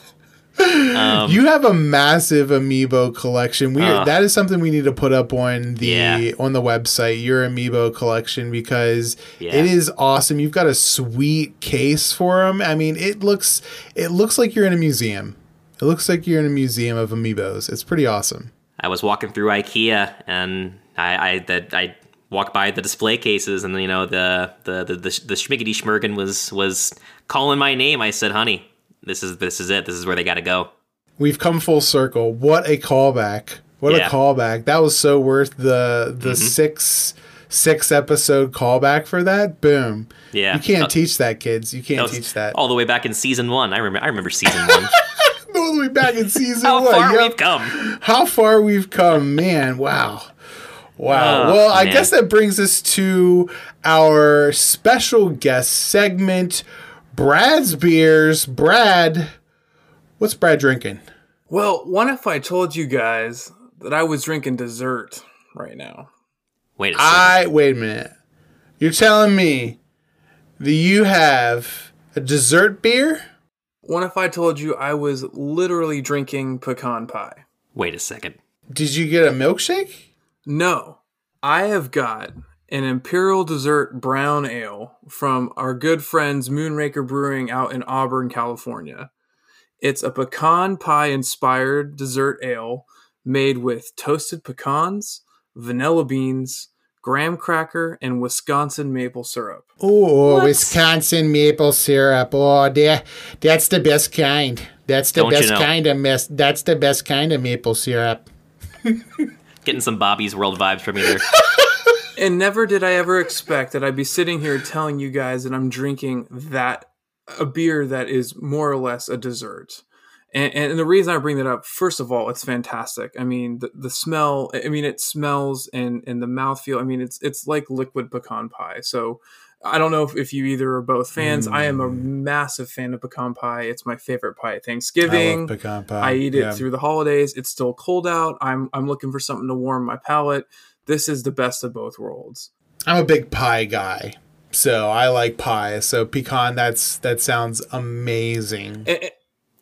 Um, you have a massive amiibo collection. We uh, that is something we need to put up on the yeah. on the website. Your amiibo collection because yeah. it is awesome. You've got a sweet case for them. I mean, it looks it looks like you're in a museum. It looks like you're in a museum of amiibos. It's pretty awesome. I was walking through IKEA and I I that I walk by the display cases, and you know the the the the, the Schmiggity Schmergen was was calling my name. I said, "Honey, this is this is it. This is where they got to go." We've come full circle. What a callback! What yeah. a callback! That was so worth the the mm-hmm. six six episode callback for that. Boom. Yeah. You can't uh, teach that, kids. You can't that teach that. All the way back in season one. I remember. I remember season one. all the way back in season How one. How far yep. we've come. How far we've come, man! Wow. Wow. Oh, well, I guess that brings us to our special guest segment, Brad's beers. Brad, what's Brad drinking? Well, what if I told you guys that I was drinking dessert right now? Wait a second. I wait a minute. You're telling me that you have a dessert beer? What if I told you I was literally drinking pecan pie? Wait a second. Did you get a milkshake? No. I have got an imperial dessert brown ale from our good friends Moonraker Brewing out in Auburn, California. It's a pecan pie inspired dessert ale made with toasted pecans, vanilla beans, graham cracker, and Wisconsin maple syrup. Oh, Wisconsin maple syrup. Oh, that, that's the best kind. That's the Don't best you know? kind of mes- That's the best kind of maple syrup. Getting some Bobby's World vibes from you there. and never did I ever expect that I'd be sitting here telling you guys that I'm drinking that a beer that is more or less a dessert. And, and, the reason I bring that up, first of all, it's fantastic. I mean, the, the smell. I mean, it smells and and the mouthfeel. I mean, it's it's like liquid pecan pie. So I don't know if, if you either are both fans. Mm. I am a mm. massive fan of pecan pie. It's my favorite pie at Thanksgiving. I pecan pie. I eat it yeah. through the holidays. It's still cold out. I'm I'm looking for something to warm my palate. This is the best of both worlds. I'm a big pie guy so I like pie. So pecan, that's that sounds amazing. And, and,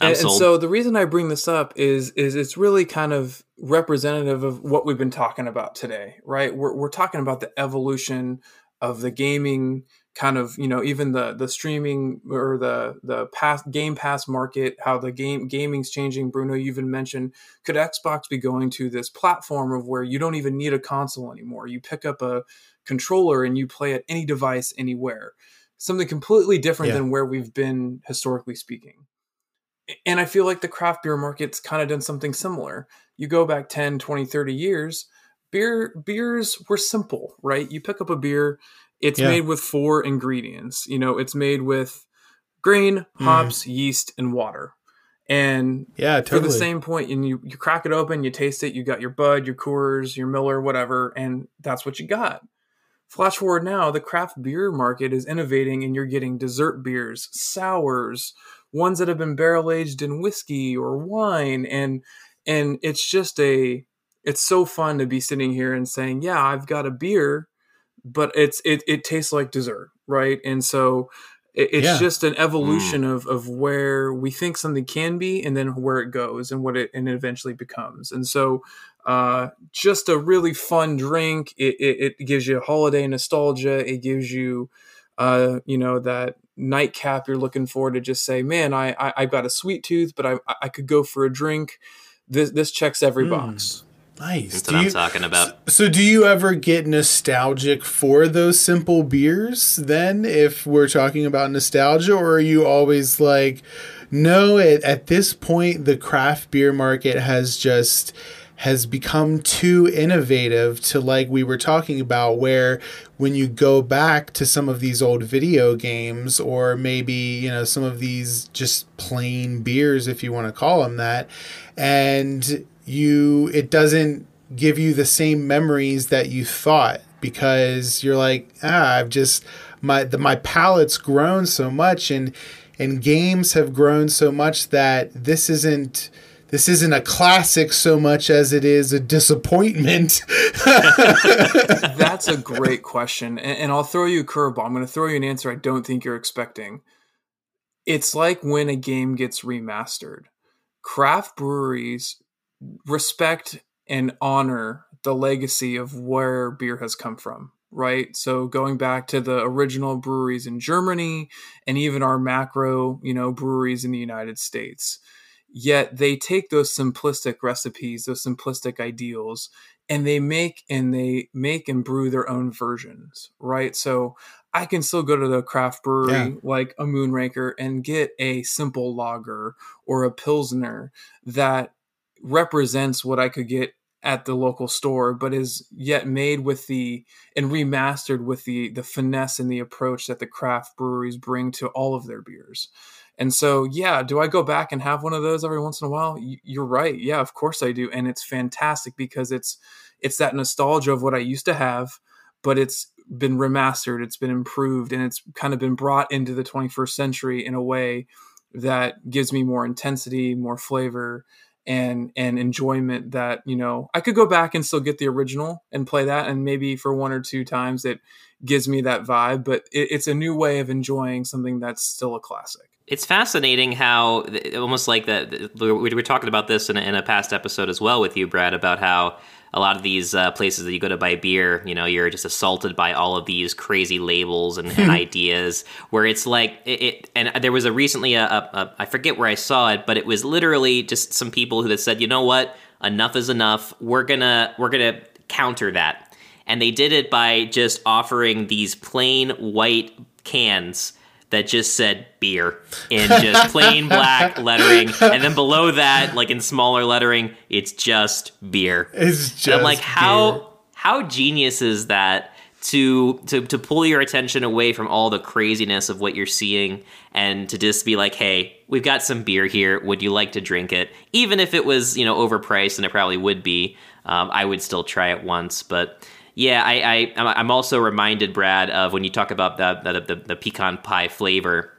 and, so the reason I bring this up is is it's really kind of representative of what we've been talking about today, right? We're we're talking about the evolution of the gaming kind of you know even the the streaming or the the past game pass market how the game gaming's changing. Bruno you even mentioned could xbox be going to this platform of where you don't even need a console anymore? You pick up a controller and you play at any device anywhere. Something completely different yeah. than where we've been historically speaking. And i feel like the craft beer market's kind of done something similar. You go back 10 20 30 years beer beers were simple right? You pick up a beer it's yeah. made with four ingredients. You know, it's made with grain, mm-hmm. hops, mm. yeast, and water. And yeah, totally. for the same point, and you you crack it open, you taste it, you got your Bud, your Coors, your Miller, whatever, and that's what you got. Flash forward now, the craft beer market is innovating, and you're getting dessert beers, sours, ones that have been barrel aged in whiskey or wine, and and it's just a it's so fun to be sitting here and saying, yeah, I've got a beer but it's it it tastes like dessert, right? And so it, it's yeah. just an evolution mm. of of where we think something can be, and then where it goes, and what it and it eventually becomes. And so, uh, just a really fun drink. It, it, it gives you holiday nostalgia. It gives you, uh, you know, that nightcap you're looking for to just say, man, I, I I've got a sweet tooth, but I I could go for a drink. This this checks every mm. box. Nice. That's do what you, I'm talking about. So, do you ever get nostalgic for those simple beers then, if we're talking about nostalgia, or are you always like, no, it, at this point, the craft beer market has just has become too innovative to like we were talking about where when you go back to some of these old video games or maybe you know some of these just plain beers if you want to call them that and you it doesn't give you the same memories that you thought because you're like ah I've just my the, my palate's grown so much and and games have grown so much that this isn't this isn't a classic so much as it is a disappointment. That's a great question. And, and I'll throw you a curveball. I'm going to throw you an answer I don't think you're expecting. It's like when a game gets remastered. Craft breweries respect and honor the legacy of where beer has come from right so going back to the original breweries in germany and even our macro you know breweries in the united states yet they take those simplistic recipes those simplistic ideals and they make and they make and brew their own versions, right? So I can still go to the craft brewery yeah. like a Moonraker and get a simple lager or a pilsner that represents what I could get at the local store, but is yet made with the and remastered with the the finesse and the approach that the craft breweries bring to all of their beers. And so, yeah, do I go back and have one of those every once in a while? You're right. Yeah, of course I do, and it's fantastic because it's it's that nostalgia of what I used to have, but it's been remastered, it's been improved, and it's kind of been brought into the 21st century in a way that gives me more intensity, more flavor, and and enjoyment that you know I could go back and still get the original and play that and maybe for one or two times it gives me that vibe but it, it's a new way of enjoying something that's still a classic. It's fascinating how almost like that we were talking about this in a, in a past episode as well with you brad about how a lot of these uh, places that you go to buy beer, you know, you're just assaulted by all of these crazy labels and, and ideas. Where it's like it, it, and there was a recently a, a, a I forget where I saw it, but it was literally just some people who that said, you know what, enough is enough. We're gonna we're gonna counter that, and they did it by just offering these plain white cans that just said beer in just plain black lettering, and then below that, like in smaller lettering, it's just beer. It's just. And I'm like, how beer. how genius is that? To, to to pull your attention away from all the craziness of what you're seeing and to just be like hey we've got some beer here would you like to drink it even if it was you know overpriced and it probably would be um, i would still try it once but yeah, I, I am also reminded, Brad, of when you talk about the the, the, the pecan pie flavor.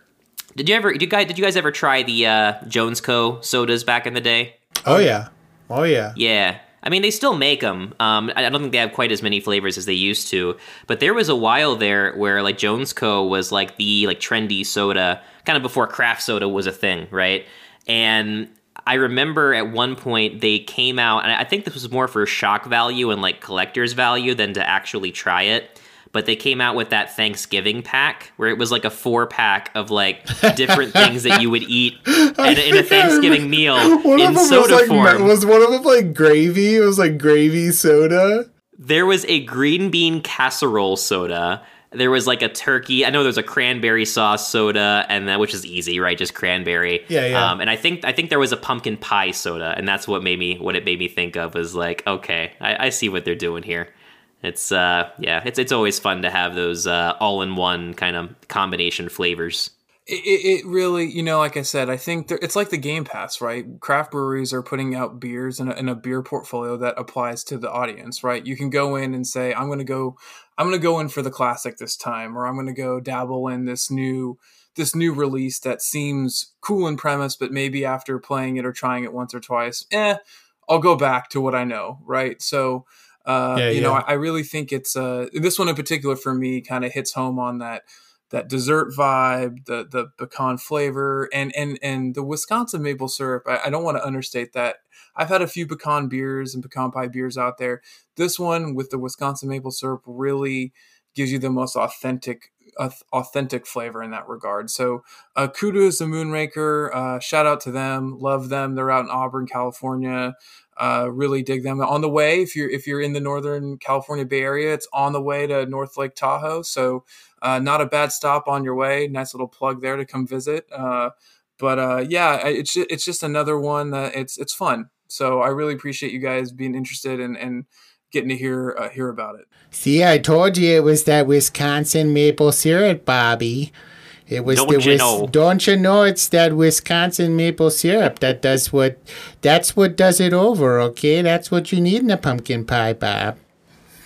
Did you ever did you guys did you guys ever try the uh, Jones Co sodas back in the day? Oh yeah, oh yeah, yeah. I mean, they still make them. Um, I don't think they have quite as many flavors as they used to. But there was a while there where like Jones Co was like the like trendy soda, kind of before craft soda was a thing, right? And I remember at one point they came out, and I think this was more for shock value and like collector's value than to actually try it. But they came out with that Thanksgiving pack where it was like a four pack of like different things that you would eat in, in a Thanksgiving meal one in soda was like, form. Was one of them like gravy? It was like gravy soda. There was a green bean casserole soda there was like a turkey. I know there's a cranberry sauce soda, and that which is easy, right? Just cranberry. Yeah, yeah. Um, and I think I think there was a pumpkin pie soda, and that's what made me what it made me think of was like, okay, I, I see what they're doing here. It's uh, yeah, it's it's always fun to have those uh, all in one kind of combination flavors. It, it, really, you know, like I said, I think it's like the Game Pass, right? Craft breweries are putting out beers in a, in a beer portfolio that applies to the audience, right? You can go in and say, I'm going to go, I'm going to go in for the classic this time, or I'm going to go dabble in this new, this new release that seems cool in premise, but maybe after playing it or trying it once or twice, eh, I'll go back to what I know, right? So, uh, yeah, you yeah. know, I, I, really think it's uh, this one in particular for me kind of hits home on that that dessert vibe, the the pecan flavor, and and and the Wisconsin maple syrup. I, I don't want to understate that. I've had a few pecan beers and pecan pie beers out there. This one with the Wisconsin maple syrup really gives you the most authentic authentic flavor in that regard. So uh, kudos to Moonraker. Uh, shout out to them. Love them. They're out in Auburn, California. Uh, really dig them. On the way, if you're if you're in the Northern California Bay Area, it's on the way to North Lake Tahoe. So uh, not a bad stop on your way. Nice little plug there to come visit. Uh, but uh, yeah, it's it's just another one that it's it's fun. So I really appreciate you guys being interested and and getting to hear uh, hear about it. See, I told you it was that Wisconsin maple syrup, Bobby. It was don't the you know? Don't you know it's that Wisconsin maple syrup that does what? That's what does it over. Okay, that's what you need in a pumpkin pie, Bob.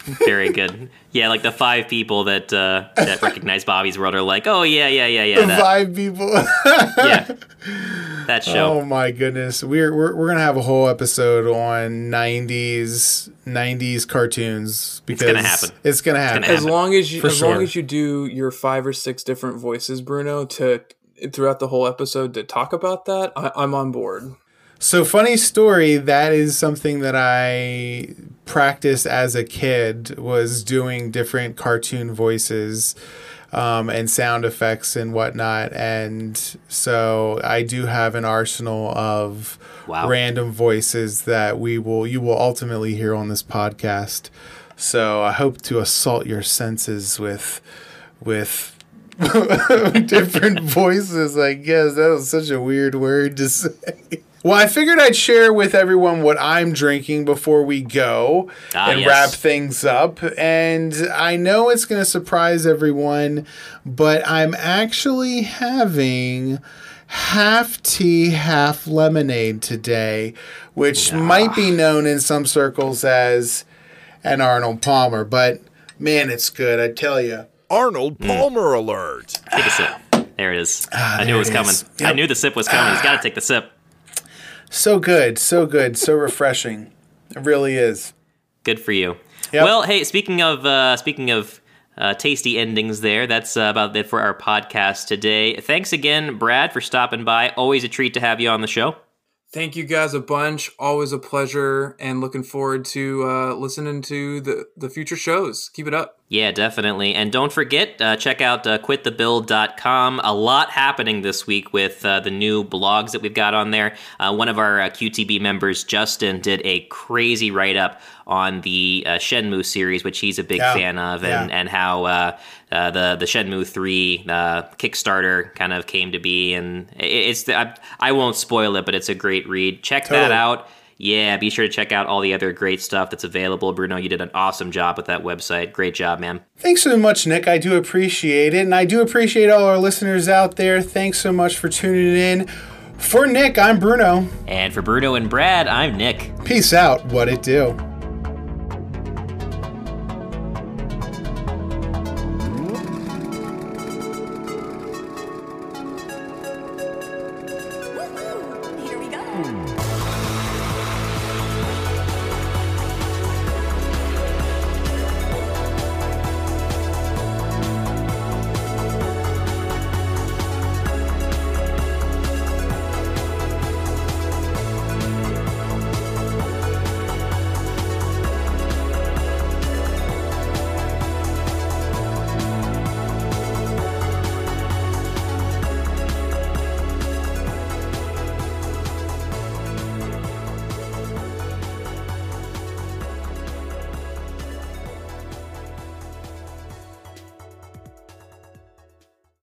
Very good. Yeah, like the five people that uh, that recognize Bobby's World are like, oh yeah, yeah, yeah, yeah. That. Five people. yeah, that show. Oh my goodness, we're, we're we're gonna have a whole episode on '90s '90s cartoons because it's gonna happen. It's gonna happen. It's gonna happen. As long as you, For as sure. long as you do your five or six different voices, Bruno, to throughout the whole episode to talk about that, I, I'm on board. So funny story. That is something that I practiced as a kid. Was doing different cartoon voices. um, and sound effects and whatnot. And so I do have an arsenal of wow. random voices that we will you will ultimately hear on this podcast. So I hope to assault your senses with with different voices. I guess that was such a weird word to say. Well, I figured I'd share with everyone what I'm drinking before we go ah, and yes. wrap things up. And I know it's going to surprise everyone, but I'm actually having half tea, half lemonade today, which yeah. might be known in some circles as an Arnold Palmer. But man, it's good, I tell you. Arnold mm. Palmer mm. alert. Take a sip. There it is. Ah, I knew it was coming. Yep. I knew the sip was coming. He's got to take the sip. So good, so good, so refreshing. It really is. Good for you. Yep. Well, hey, speaking of uh, speaking of uh, tasty endings, there. That's uh, about it for our podcast today. Thanks again, Brad, for stopping by. Always a treat to have you on the show. Thank you guys a bunch. Always a pleasure, and looking forward to uh, listening to the the future shows. Keep it up. Yeah, definitely. And don't forget, uh, check out uh, quitthebuild.com. A lot happening this week with uh, the new blogs that we've got on there. Uh, one of our uh, QTB members, Justin, did a crazy write up on the uh, Shenmue series, which he's a big yeah. fan of, and, yeah. and how uh, the, the Shenmue 3 Kickstarter kind of came to be. And it's the, I, I, won't spoil it, but it's a great read. Check totally. that out yeah, be sure to check out all the other great stuff that's available. Bruno, you did an awesome job with that website. Great job, man. Thanks so much, Nick. I do appreciate it. And I do appreciate all our listeners out there. Thanks so much for tuning in. For Nick, I'm Bruno. And for Bruno and Brad, I'm Nick. Peace out. What it do.